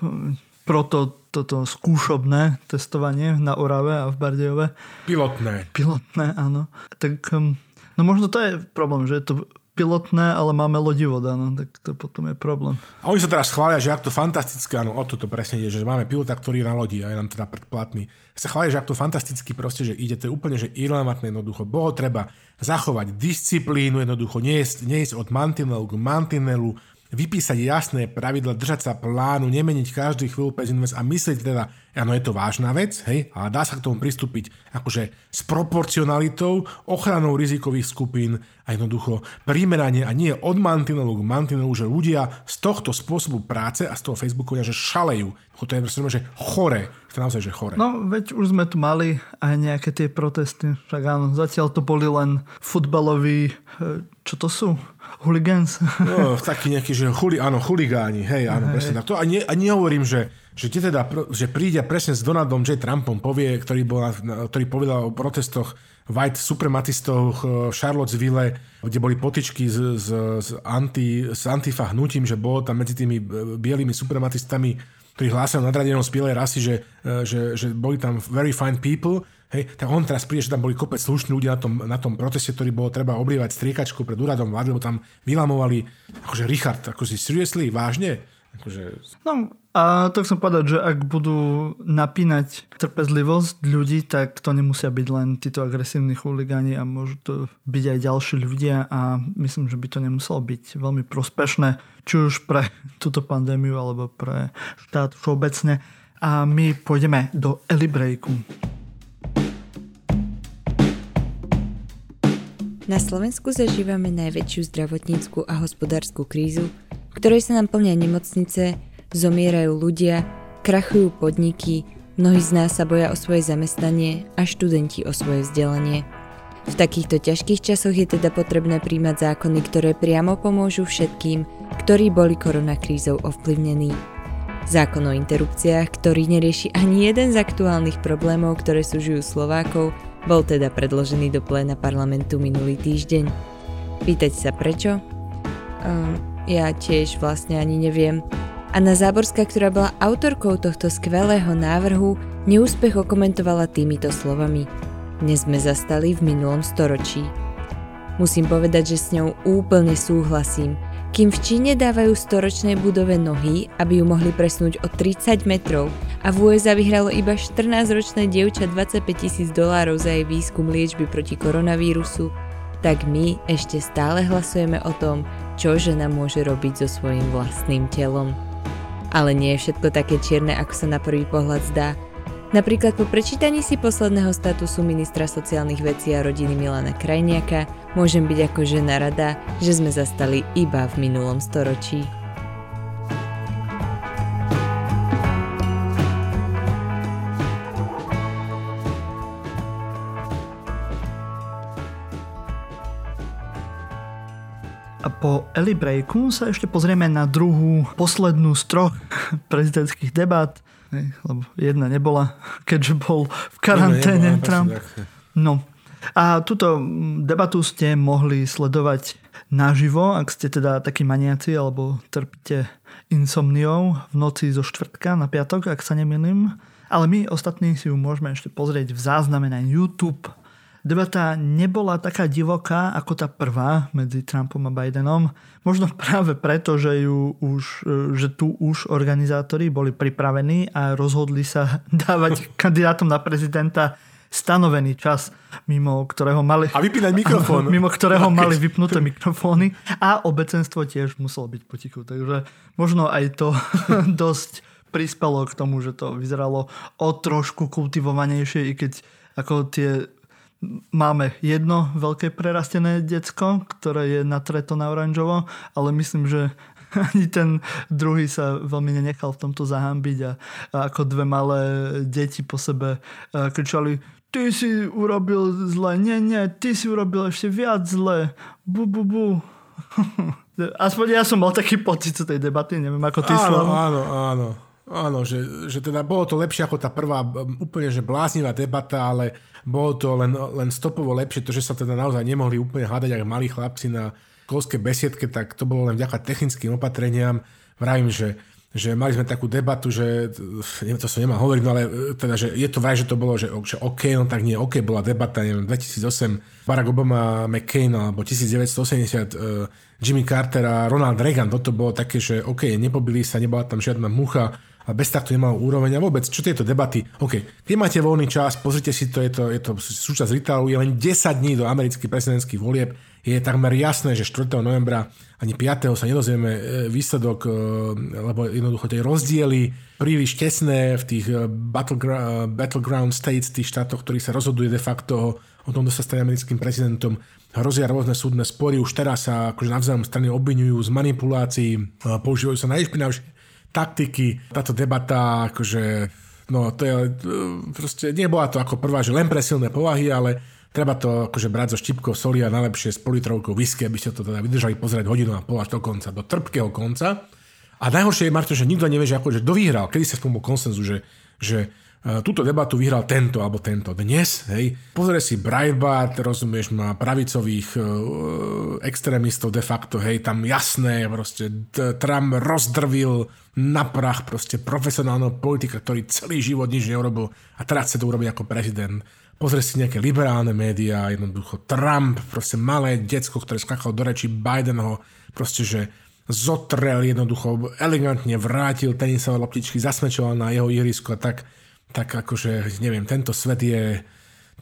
proto toto skúšobné testovanie na Orave a v Bardejove. Pilotné. Pilotné, áno. Tak um, no možno to je problém, že je to pilotné, ale máme lodivoda, no, tak to potom je problém. A oni sa teraz chvália, že ak to fantastické, áno, o toto presne ide, že máme pilota, ktorý je na lodi a je nám teda predplatný. Sa chvália, že ak to fantasticky proste, že ide, to je úplne, že irrelevantné jednoducho. Bolo treba zachovať disciplínu, jednoducho nie ísť od mantinelu k mantinelu, vypísať jasné pravidla, držať sa plánu, nemeniť každý chvíľu invest a myslieť teda, áno, je to vážna vec, hej, ale dá sa k tomu pristúpiť akože s proporcionalitou, ochranou rizikových skupín a jednoducho primeranie a nie od mantinelu k mantinelu, že ľudia z tohto spôsobu práce a z toho Facebooku že šalejú. To je proste, že chore. To je naozaj, že chore. No, veď už sme tu mali aj nejaké tie protesty. Však áno, zatiaľ to boli len futbaloví, e, čo to sú? Hooligans? No, taký nejaký, že chuli, áno, chuligáni, hej, áno, hej. presne tak. To a, nie, a nehovorím, že, že, teda, že príde presne s Donaldom J. Trumpom, povie, ktorý, bol, ktorý povedal o protestoch white suprematistov v Charlottesville, kde boli potičky s, s, s, anti, s antifa hnutím, že bolo tam medzi tými bielými suprematistami, ktorí hlásali nadradenosť bielej rasy, že, že, že boli tam very fine people Hej, tak on teraz príde, že tam boli kopec slušní ľudia na tom, na tom proteste, ktorý bolo treba oblievať striekačku pred úradom vlády, lebo tam vylamovali, akože Richard, ako si seriously, vážne? Akože... No a to chcem povedať, že ak budú napínať trpezlivosť ľudí, tak to nemusia byť len títo agresívni chuligáni a môžu to byť aj ďalší ľudia a myslím, že by to nemuselo byť veľmi prospešné, či už pre túto pandémiu alebo pre štát všeobecne. A my pôjdeme do Eli Na Slovensku zažívame najväčšiu zdravotníckú a hospodárskú krízu, v ktorej sa nám plnia nemocnice, zomierajú ľudia, krachujú podniky, mnohí z nás sa boja o svoje zamestnanie a študenti o svoje vzdelanie. V takýchto ťažkých časoch je teda potrebné príjmať zákony, ktoré priamo pomôžu všetkým, ktorí boli koronakrízou ovplyvnení. Zákon o interrupciách, ktorý nerieši ani jeden z aktuálnych problémov, ktoré súžujú Slovákov, bol teda predložený do pléna parlamentu minulý týždeň. Pýtať sa prečo? Um, ja tiež vlastne ani neviem. Anna Záborská, ktorá bola autorkou tohto skvelého návrhu, neúspech okomentovala týmito slovami. Dnes sme zastali v minulom storočí. Musím povedať, že s ňou úplne súhlasím. Kým v Číne dávajú storočnej budove nohy, aby ju mohli presnúť o 30 metrov a v USA vyhralo iba 14-ročné dievča 25 tisíc dolárov za jej výskum liečby proti koronavírusu, tak my ešte stále hlasujeme o tom, čo žena môže robiť so svojím vlastným telom. Ale nie je všetko také čierne, ako sa na prvý pohľad zdá. Napríklad po prečítaní si posledného statusu ministra sociálnych vecí a rodiny Milana Krajniaka môžem byť ako žena rada, že sme zastali iba v minulom storočí. A po Eli Breaku sa ešte pozrieme na druhú, poslednú z troch prezidentských debát Hej, lebo jedna nebola, keďže bol v karanténe no, Trump. No. A túto debatu ste mohli sledovať naživo, ak ste teda takí maniaci alebo trpíte insomniou v noci zo štvrtka na piatok, ak sa nemýlim. Ale my ostatní si ju môžeme ešte pozrieť v zázname na YouTube debata nebola taká divoká ako tá prvá medzi Trumpom a Bidenom. Možno práve preto, že, ju už, e, že tu už organizátori boli pripravení a rozhodli sa dávať kandidátom na prezidenta stanovený čas, mimo ktorého mali... A vypínať mikrofón. Mimo ktorého mali vypnuté mikrofóny a obecenstvo tiež muselo byť potichu. Takže možno aj to dosť prispelo k tomu, že to vyzeralo o trošku kultivovanejšie, i keď ako tie máme jedno veľké prerastené decko, ktoré je natreto na oranžovo, ale myslím, že ani ten druhý sa veľmi nenechal v tomto zahambiť a, a ako dve malé deti po sebe kričali ty si urobil zle, nie, nie, ty si urobil ešte viac zle, bu, bu, bu. Aspoň ja som mal taký pocit z tej debaty, neviem ako ty, Áno, Slav. áno, áno. Áno, že, že teda bolo to lepšie ako tá prvá úplne že bláznivá debata, ale bolo to len, len stopovo lepšie, to, že sa teda naozaj nemohli úplne hádať ako malí chlapci na školskej besiedke, tak to bolo len vďaka technickým opatreniam. Vravím, že že mali sme takú debatu, že to som nemal hovoriť, no ale e, teda, že je to vraj, že to bolo, že, že OK, no tak nie, OK, bola debata, neviem, 2008 Barack Obama, McCain, alebo 1980 uh, e, Jimmy Carter a Ronald Reagan, toto bolo také, že OK, nepobili sa, nebola tam žiadna mucha, a bez takto nemal úroveň. A vôbec, čo tieto debaty? OK, keď máte voľný čas, pozrite si to, je to, je to súčasť rituálu, je len 10 dní do amerických prezidentských volieb. Je takmer jasné, že 4. novembra ani 5. sa nedozvieme e, výsledok, e, lebo jednoducho tie rozdiely príliš tesné v tých e, battleground, battleground states, tých štátoch, ktorých sa rozhoduje de facto o tom, kto sa stane americkým prezidentom, hrozia rôzne súdne spory, už teraz sa akože navzájom strany obvinujú z manipulácií, používajú sa najšpinavšie taktiky. Táto debata, akože, no to je, proste nebola to ako prvá, že len pre silné povahy, ale treba to akože brať zo štipkou soli a najlepšie s politrovkou whisky, aby ste to teda vydržali pozrieť hodinu a pol až do konca, do trpkého konca. A najhoršie je, Marto, že nikto nevie, že ako, že dovyhral, kedy sa tom konsenzu, že, že E, túto debatu vyhral tento alebo tento. Dnes, hej, pozrie si Breitbart, rozumieš, má pravicových uh, extrémistov de facto, hej, tam jasné, proste Trump rozdrvil na prach proste profesionálneho politika, ktorý celý život nič neurobil a teraz chce to urobiť ako prezident. Pozrie si nejaké liberálne médiá, jednoducho Trump, proste malé decko, ktoré skakalo do reči Biden ho, proste, že zotrel jednoducho, elegantne vrátil tenisové loptičky, zasmečoval na jeho ihrisku a tak tak akože, neviem, tento svet je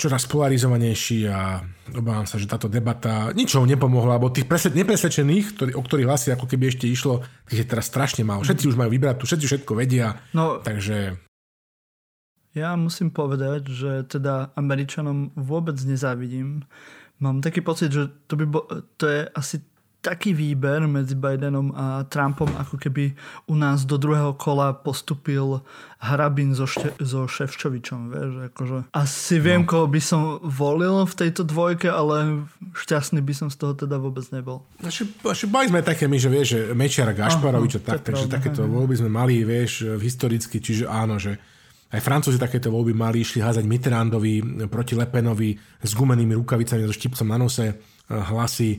čoraz polarizovanejší a obávam sa, že táto debata ničoho nepomohla, lebo tých presved- nepresvedčených, ktorí, o ktorých hlasy ako keby ešte išlo, tých je teraz strašne málo. Všetci už majú vybrať, tu všetci všetko vedia, no, takže... Ja musím povedať, že teda Američanom vôbec nezávidím. Mám taký pocit, že to, by bo, to je asi taký výber medzi Bidenom a Trumpom, ako keby u nás do druhého kola postupil Harabin so, šte, so Ševčovičom. Vieš, akože asi viem, no. koho by som volil v tejto dvojke, ale šťastný by som z toho teda vôbec nebol. Naši, naši boli sme také my, že vieš, že Mečiar Gašparovič a tak, takže takéto voľby sme mali, vieš, historicky, čiže áno, že aj Francúzi takéto voľby mali, išli házať Mitterandovi proti Lepenovi s gumenými rukavicami, so štipcom na nose hlasy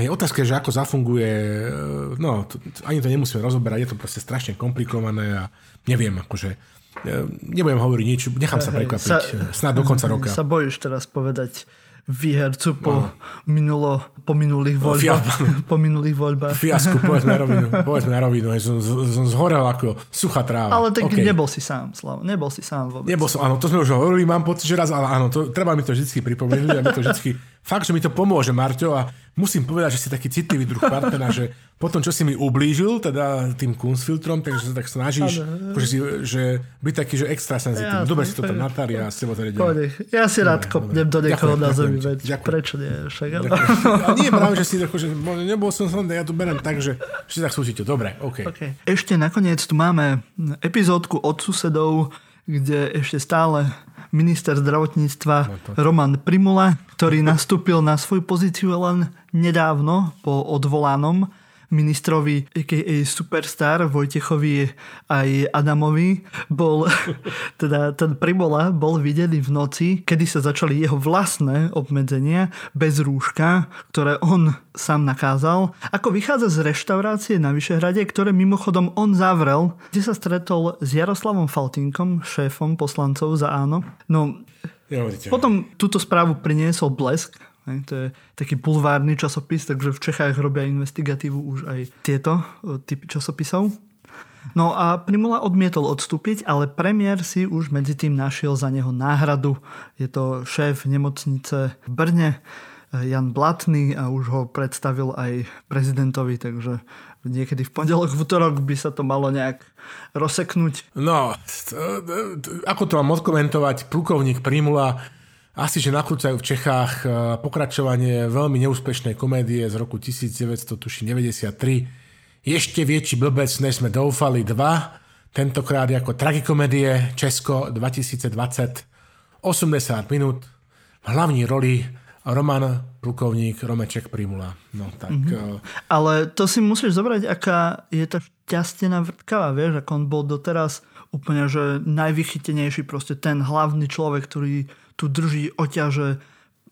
Hej, otázka je, že ako zafunguje, e, no, to, ani to nemusíme rozoberať, je to proste strašne komplikované a neviem, akože, e, nebudem hovoriť nič, nechám sa prekvapiť, sa, snad do konca roka. Sa bojíš teraz povedať výhercu po, minulo, po minulých voľbách. po minulých voľbách. Fiasku, povedzme na rovinu. Povedzme na rovinu. Som, som zhorel ako suchá tráva. Ale tak okay. nebol si sám, Slav. Nebol si sám vôbec. Nebol som, áno, to sme už hovorili, mám pocit, že raz, ale áno, to, treba mi to vždy pripomenúť a mi to vždy fakt, že mi to pomôže, Marťo, a musím povedať, že si taký citlivý druh partnera, že potom, čo si mi ublížil, teda tým kunstfiltrom, takže sa tak snažíš, akože si, že byť taký, že extra senzitívny. Ja, Dobre si to tam natári a s tebou teda Ja si rád kopnem do niekoho na zemi, veď prečo nie? Však, a nie práve, že si že nebol som som, ja tu berem tak, že, že si tak súcite. Dobre, OK. okay. Ešte nakoniec tu máme epizódku od susedov, kde ešte stále minister zdravotníctva no Roman Primula, ktorý nastúpil na svoju pozíciu len nedávno po odvolanom ministrovi, a.k.a. superstar Vojtechovi aj Adamovi, bol, teda ten Primola bol videný v noci, kedy sa začali jeho vlastné obmedzenia bez rúška, ktoré on sám nakázal, ako vychádza z reštaurácie na Vyšehrade, ktoré mimochodom on zavrel, kde sa stretol s Jaroslavom Faltinkom, šéfom poslancov za áno. No, ja, potom túto správu priniesol Blesk, to je taký bulvárny časopis, takže v Čechách robia investigatívu už aj tieto typy časopisov. No a Primula odmietol odstúpiť, ale premiér si už medzi tým našiel za neho náhradu. Je to šéf nemocnice v Brne, Jan Blatný a už ho predstavil aj prezidentovi, takže niekedy v pondelok, v útorok by sa to malo nejak rozseknúť. No, ako to mám odkomentovať? Plukovník Primula asi, že nakrúcajú v Čechách e, pokračovanie veľmi neúspešnej komédie z roku 1993. Ešte väčší blbec, než sme doufali, dva. Tentokrát ako tragikomédie Česko 2020. 80 minút. V hlavní roli Roman plukovník Romeček Primula. No, tak, mm-hmm. Ale to si musíš zobrať, aká je tá šťastená vrtkava, vieš, ako on bol doteraz úplne, že najvychytenejší proste ten hlavný človek, ktorý tu drží oťaže,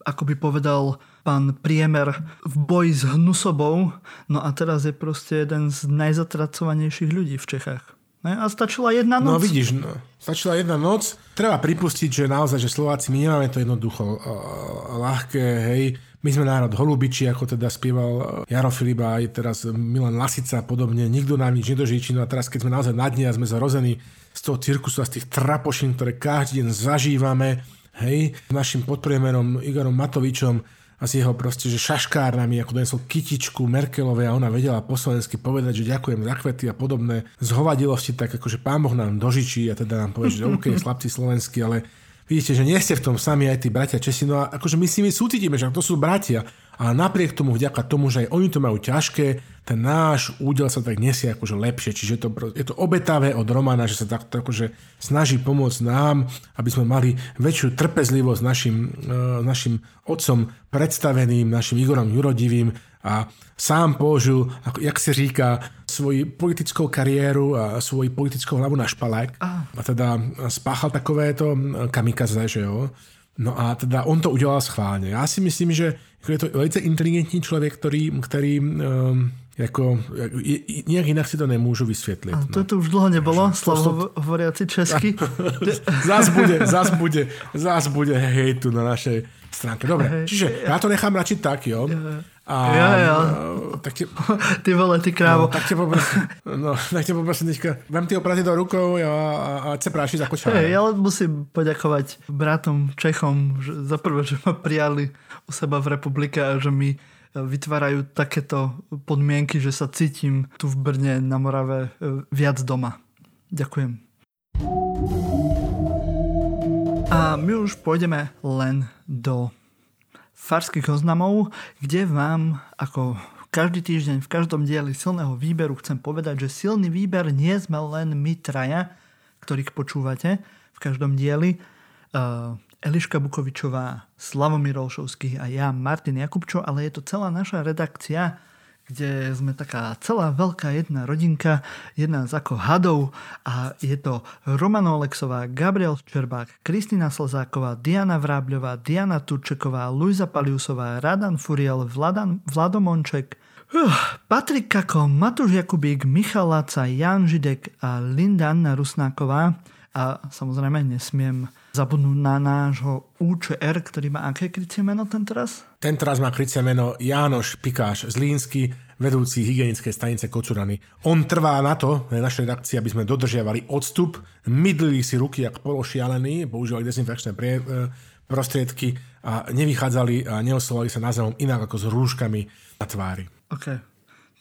ako by povedal pán Priemer, v boji s hnusobou. No a teraz je proste jeden z najzatracovanejších ľudí v Čechách. Ne? A stačila jedna no, noc. No vidíš, no, stačila jedna noc. Treba pripustiť, že naozaj, že Slováci, my nemáme to jednoducho uh, ľahké, hej. My sme národ holubiči, ako teda spieval Jaro Filipa, aj teraz Milan Lasica a podobne. Nikto nám nič nedožíči. No a teraz, keď sme naozaj na dne a sme zrození z toho cirkusu a z tých trapošín, ktoré každý deň zažívame, hej, našim podpriemerom Igorom Matovičom a s jeho proste, že šaškárnami, ako donesol kytičku Merkelovej a ona vedela po slovensky povedať, že ďakujem za kvety a podobné zhovadilosti, tak akože pán Boh nám dožičí a teda nám povie, že OK, slabci slovenský, ale vidíte, že nie ste v tom sami aj tí bratia Česi, no a akože my si my súcitíme, že to sú bratia, ale napriek tomu, vďaka tomu, že aj oni to majú ťažké, ten náš údel sa tak nesie akože lepšie. Čiže to, je to obetavé od Romana, že sa takto akože snaží pomôcť nám, aby sme mali väčšiu trpezlivosť našim, uh, našim otcom predstaveným, našim Igorom Jurodivým a sám použil, ako, jak si říká, svoji politickou kariéru a svoji politickou hlavu na špalák a teda spáchal takovéto kamikaze, že jo. No a teda on to udělal schválně. Já si myslím, že je to velice inteligentní člověk, který, který um, Jako, nejak inak si to nemôžu vysvetliť. A to no. tu už dlho nebolo, slovo hovoriaci česky. zás bude, zás bude, zás bude hejtu na našej stránke. Dobre, čiže ja to nechám radšiť tak, jo. A, ja, ja. Tak te, ty vole, ty krávo. No, tak te poprosím, no, tak te poprosím teďka, vem ty opraty do rukou a, a, a se práši za kočára. Hey, ja musím poďakovať bratom Čechom že za prvé, že ma prijali u seba v republike a že mi vytvárajú takéto podmienky, že sa cítim tu v Brne na Morave e, viac doma. Ďakujem. A my už pôjdeme len do farských oznamov, kde vám ako každý týždeň v každom dieli silného výberu chcem povedať, že silný výber nie sme len my traja, ktorých počúvate v každom dieli. Uh, Eliška Bukovičová, Slavomír Olšovský a ja, Martin Jakubčo, ale je to celá naša redakcia, kde sme taká celá veľká jedna rodinka, jedna z ako hadov a je to Romano Olexová, Gabriel Čerbák, Kristýna Slzáková, Diana Vrábľová, Diana Turčeková, Luisa Paliusová, Radan Furiel, Vladan, Vlado Monček, uh, Patrik Kako, Matúš Jakubík, Michal Láca, Jan Židek a Linda Anna Rusnáková. A samozrejme nesmiem zabudnúť na nášho UČR, ktorý má aké krycie meno ten teraz? Ten teraz má krycie meno Jánoš Pikáš z Línsky, vedúci hygienické stanice Kocurany. On trvá na to, na našej redakcii, aby sme dodržiavali odstup, mydlili si ruky jak pološialení, používali dezinfekčné prie, e, prostriedky a nevychádzali a neoslovali sa názvom inak ako s rúškami na tvári. OK.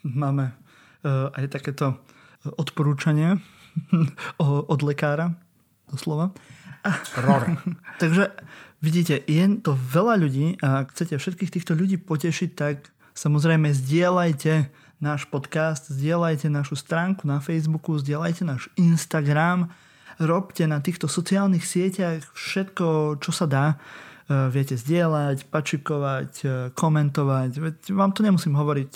Máme uh, aj takéto odporúčanie od lekára, doslova. Ror. Takže vidíte, je to veľa ľudí a ak chcete všetkých týchto ľudí potešiť, tak samozrejme zdieľajte náš podcast, zdieľajte našu stránku na Facebooku, zdieľajte náš Instagram, robte na týchto sociálnych sieťach všetko, čo sa dá. E, viete zdieľať, pačikovať, e, komentovať. Veď vám to nemusím hovoriť.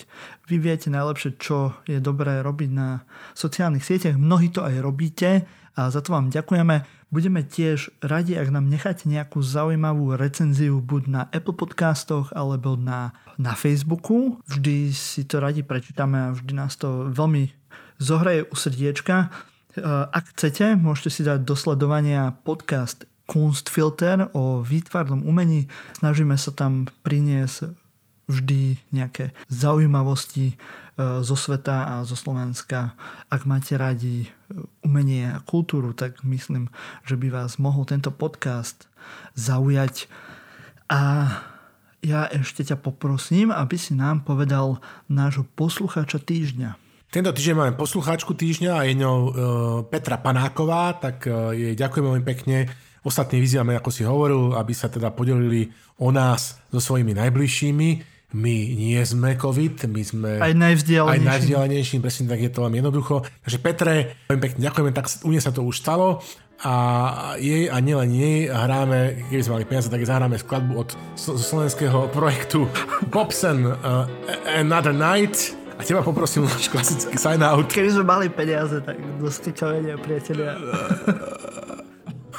Vy viete najlepšie, čo je dobré robiť na sociálnych sieťach. Mnohí to aj robíte a za to vám ďakujeme. Budeme tiež radi, ak nám necháte nejakú zaujímavú recenziu buď na Apple podcastoch alebo na, na Facebooku. Vždy si to radi prečítame a vždy nás to veľmi zohraje u srdiečka. E, ak chcete, môžete si dať do sledovania podcast Kunstfilter o výtvarnom umení. Snažíme sa tam priniesť vždy nejaké zaujímavosti, E, zo sveta a zo Slovenska. Ak máte radi e, umenie a kultúru, tak myslím, že by vás mohol tento podcast zaujať. A ja ešte ťa poprosím, aby si nám povedal nášho poslucháča týždňa. Tento týždeň máme poslucháčku týždňa a je ňou e, Petra Panáková, tak jej ďakujem veľmi pekne. Ostatní vyzývame, ako si hovoril, aby sa teda podelili o nás so svojimi najbližšími my nie sme COVID, my sme aj najvzdialenejší. Aj najvzdialenejší, presne tak je to vám jednoducho. Takže Petre, veľmi pekne ďakujeme, tak u nej sa to už stalo a jej a nielen jej hráme, keby sme mali peniaze, tak zahráme skladbu od slovenského projektu Bobsen uh, Another Night a teba poprosím náš klasický sign out. Keby sme mali peniaze, tak dosti čo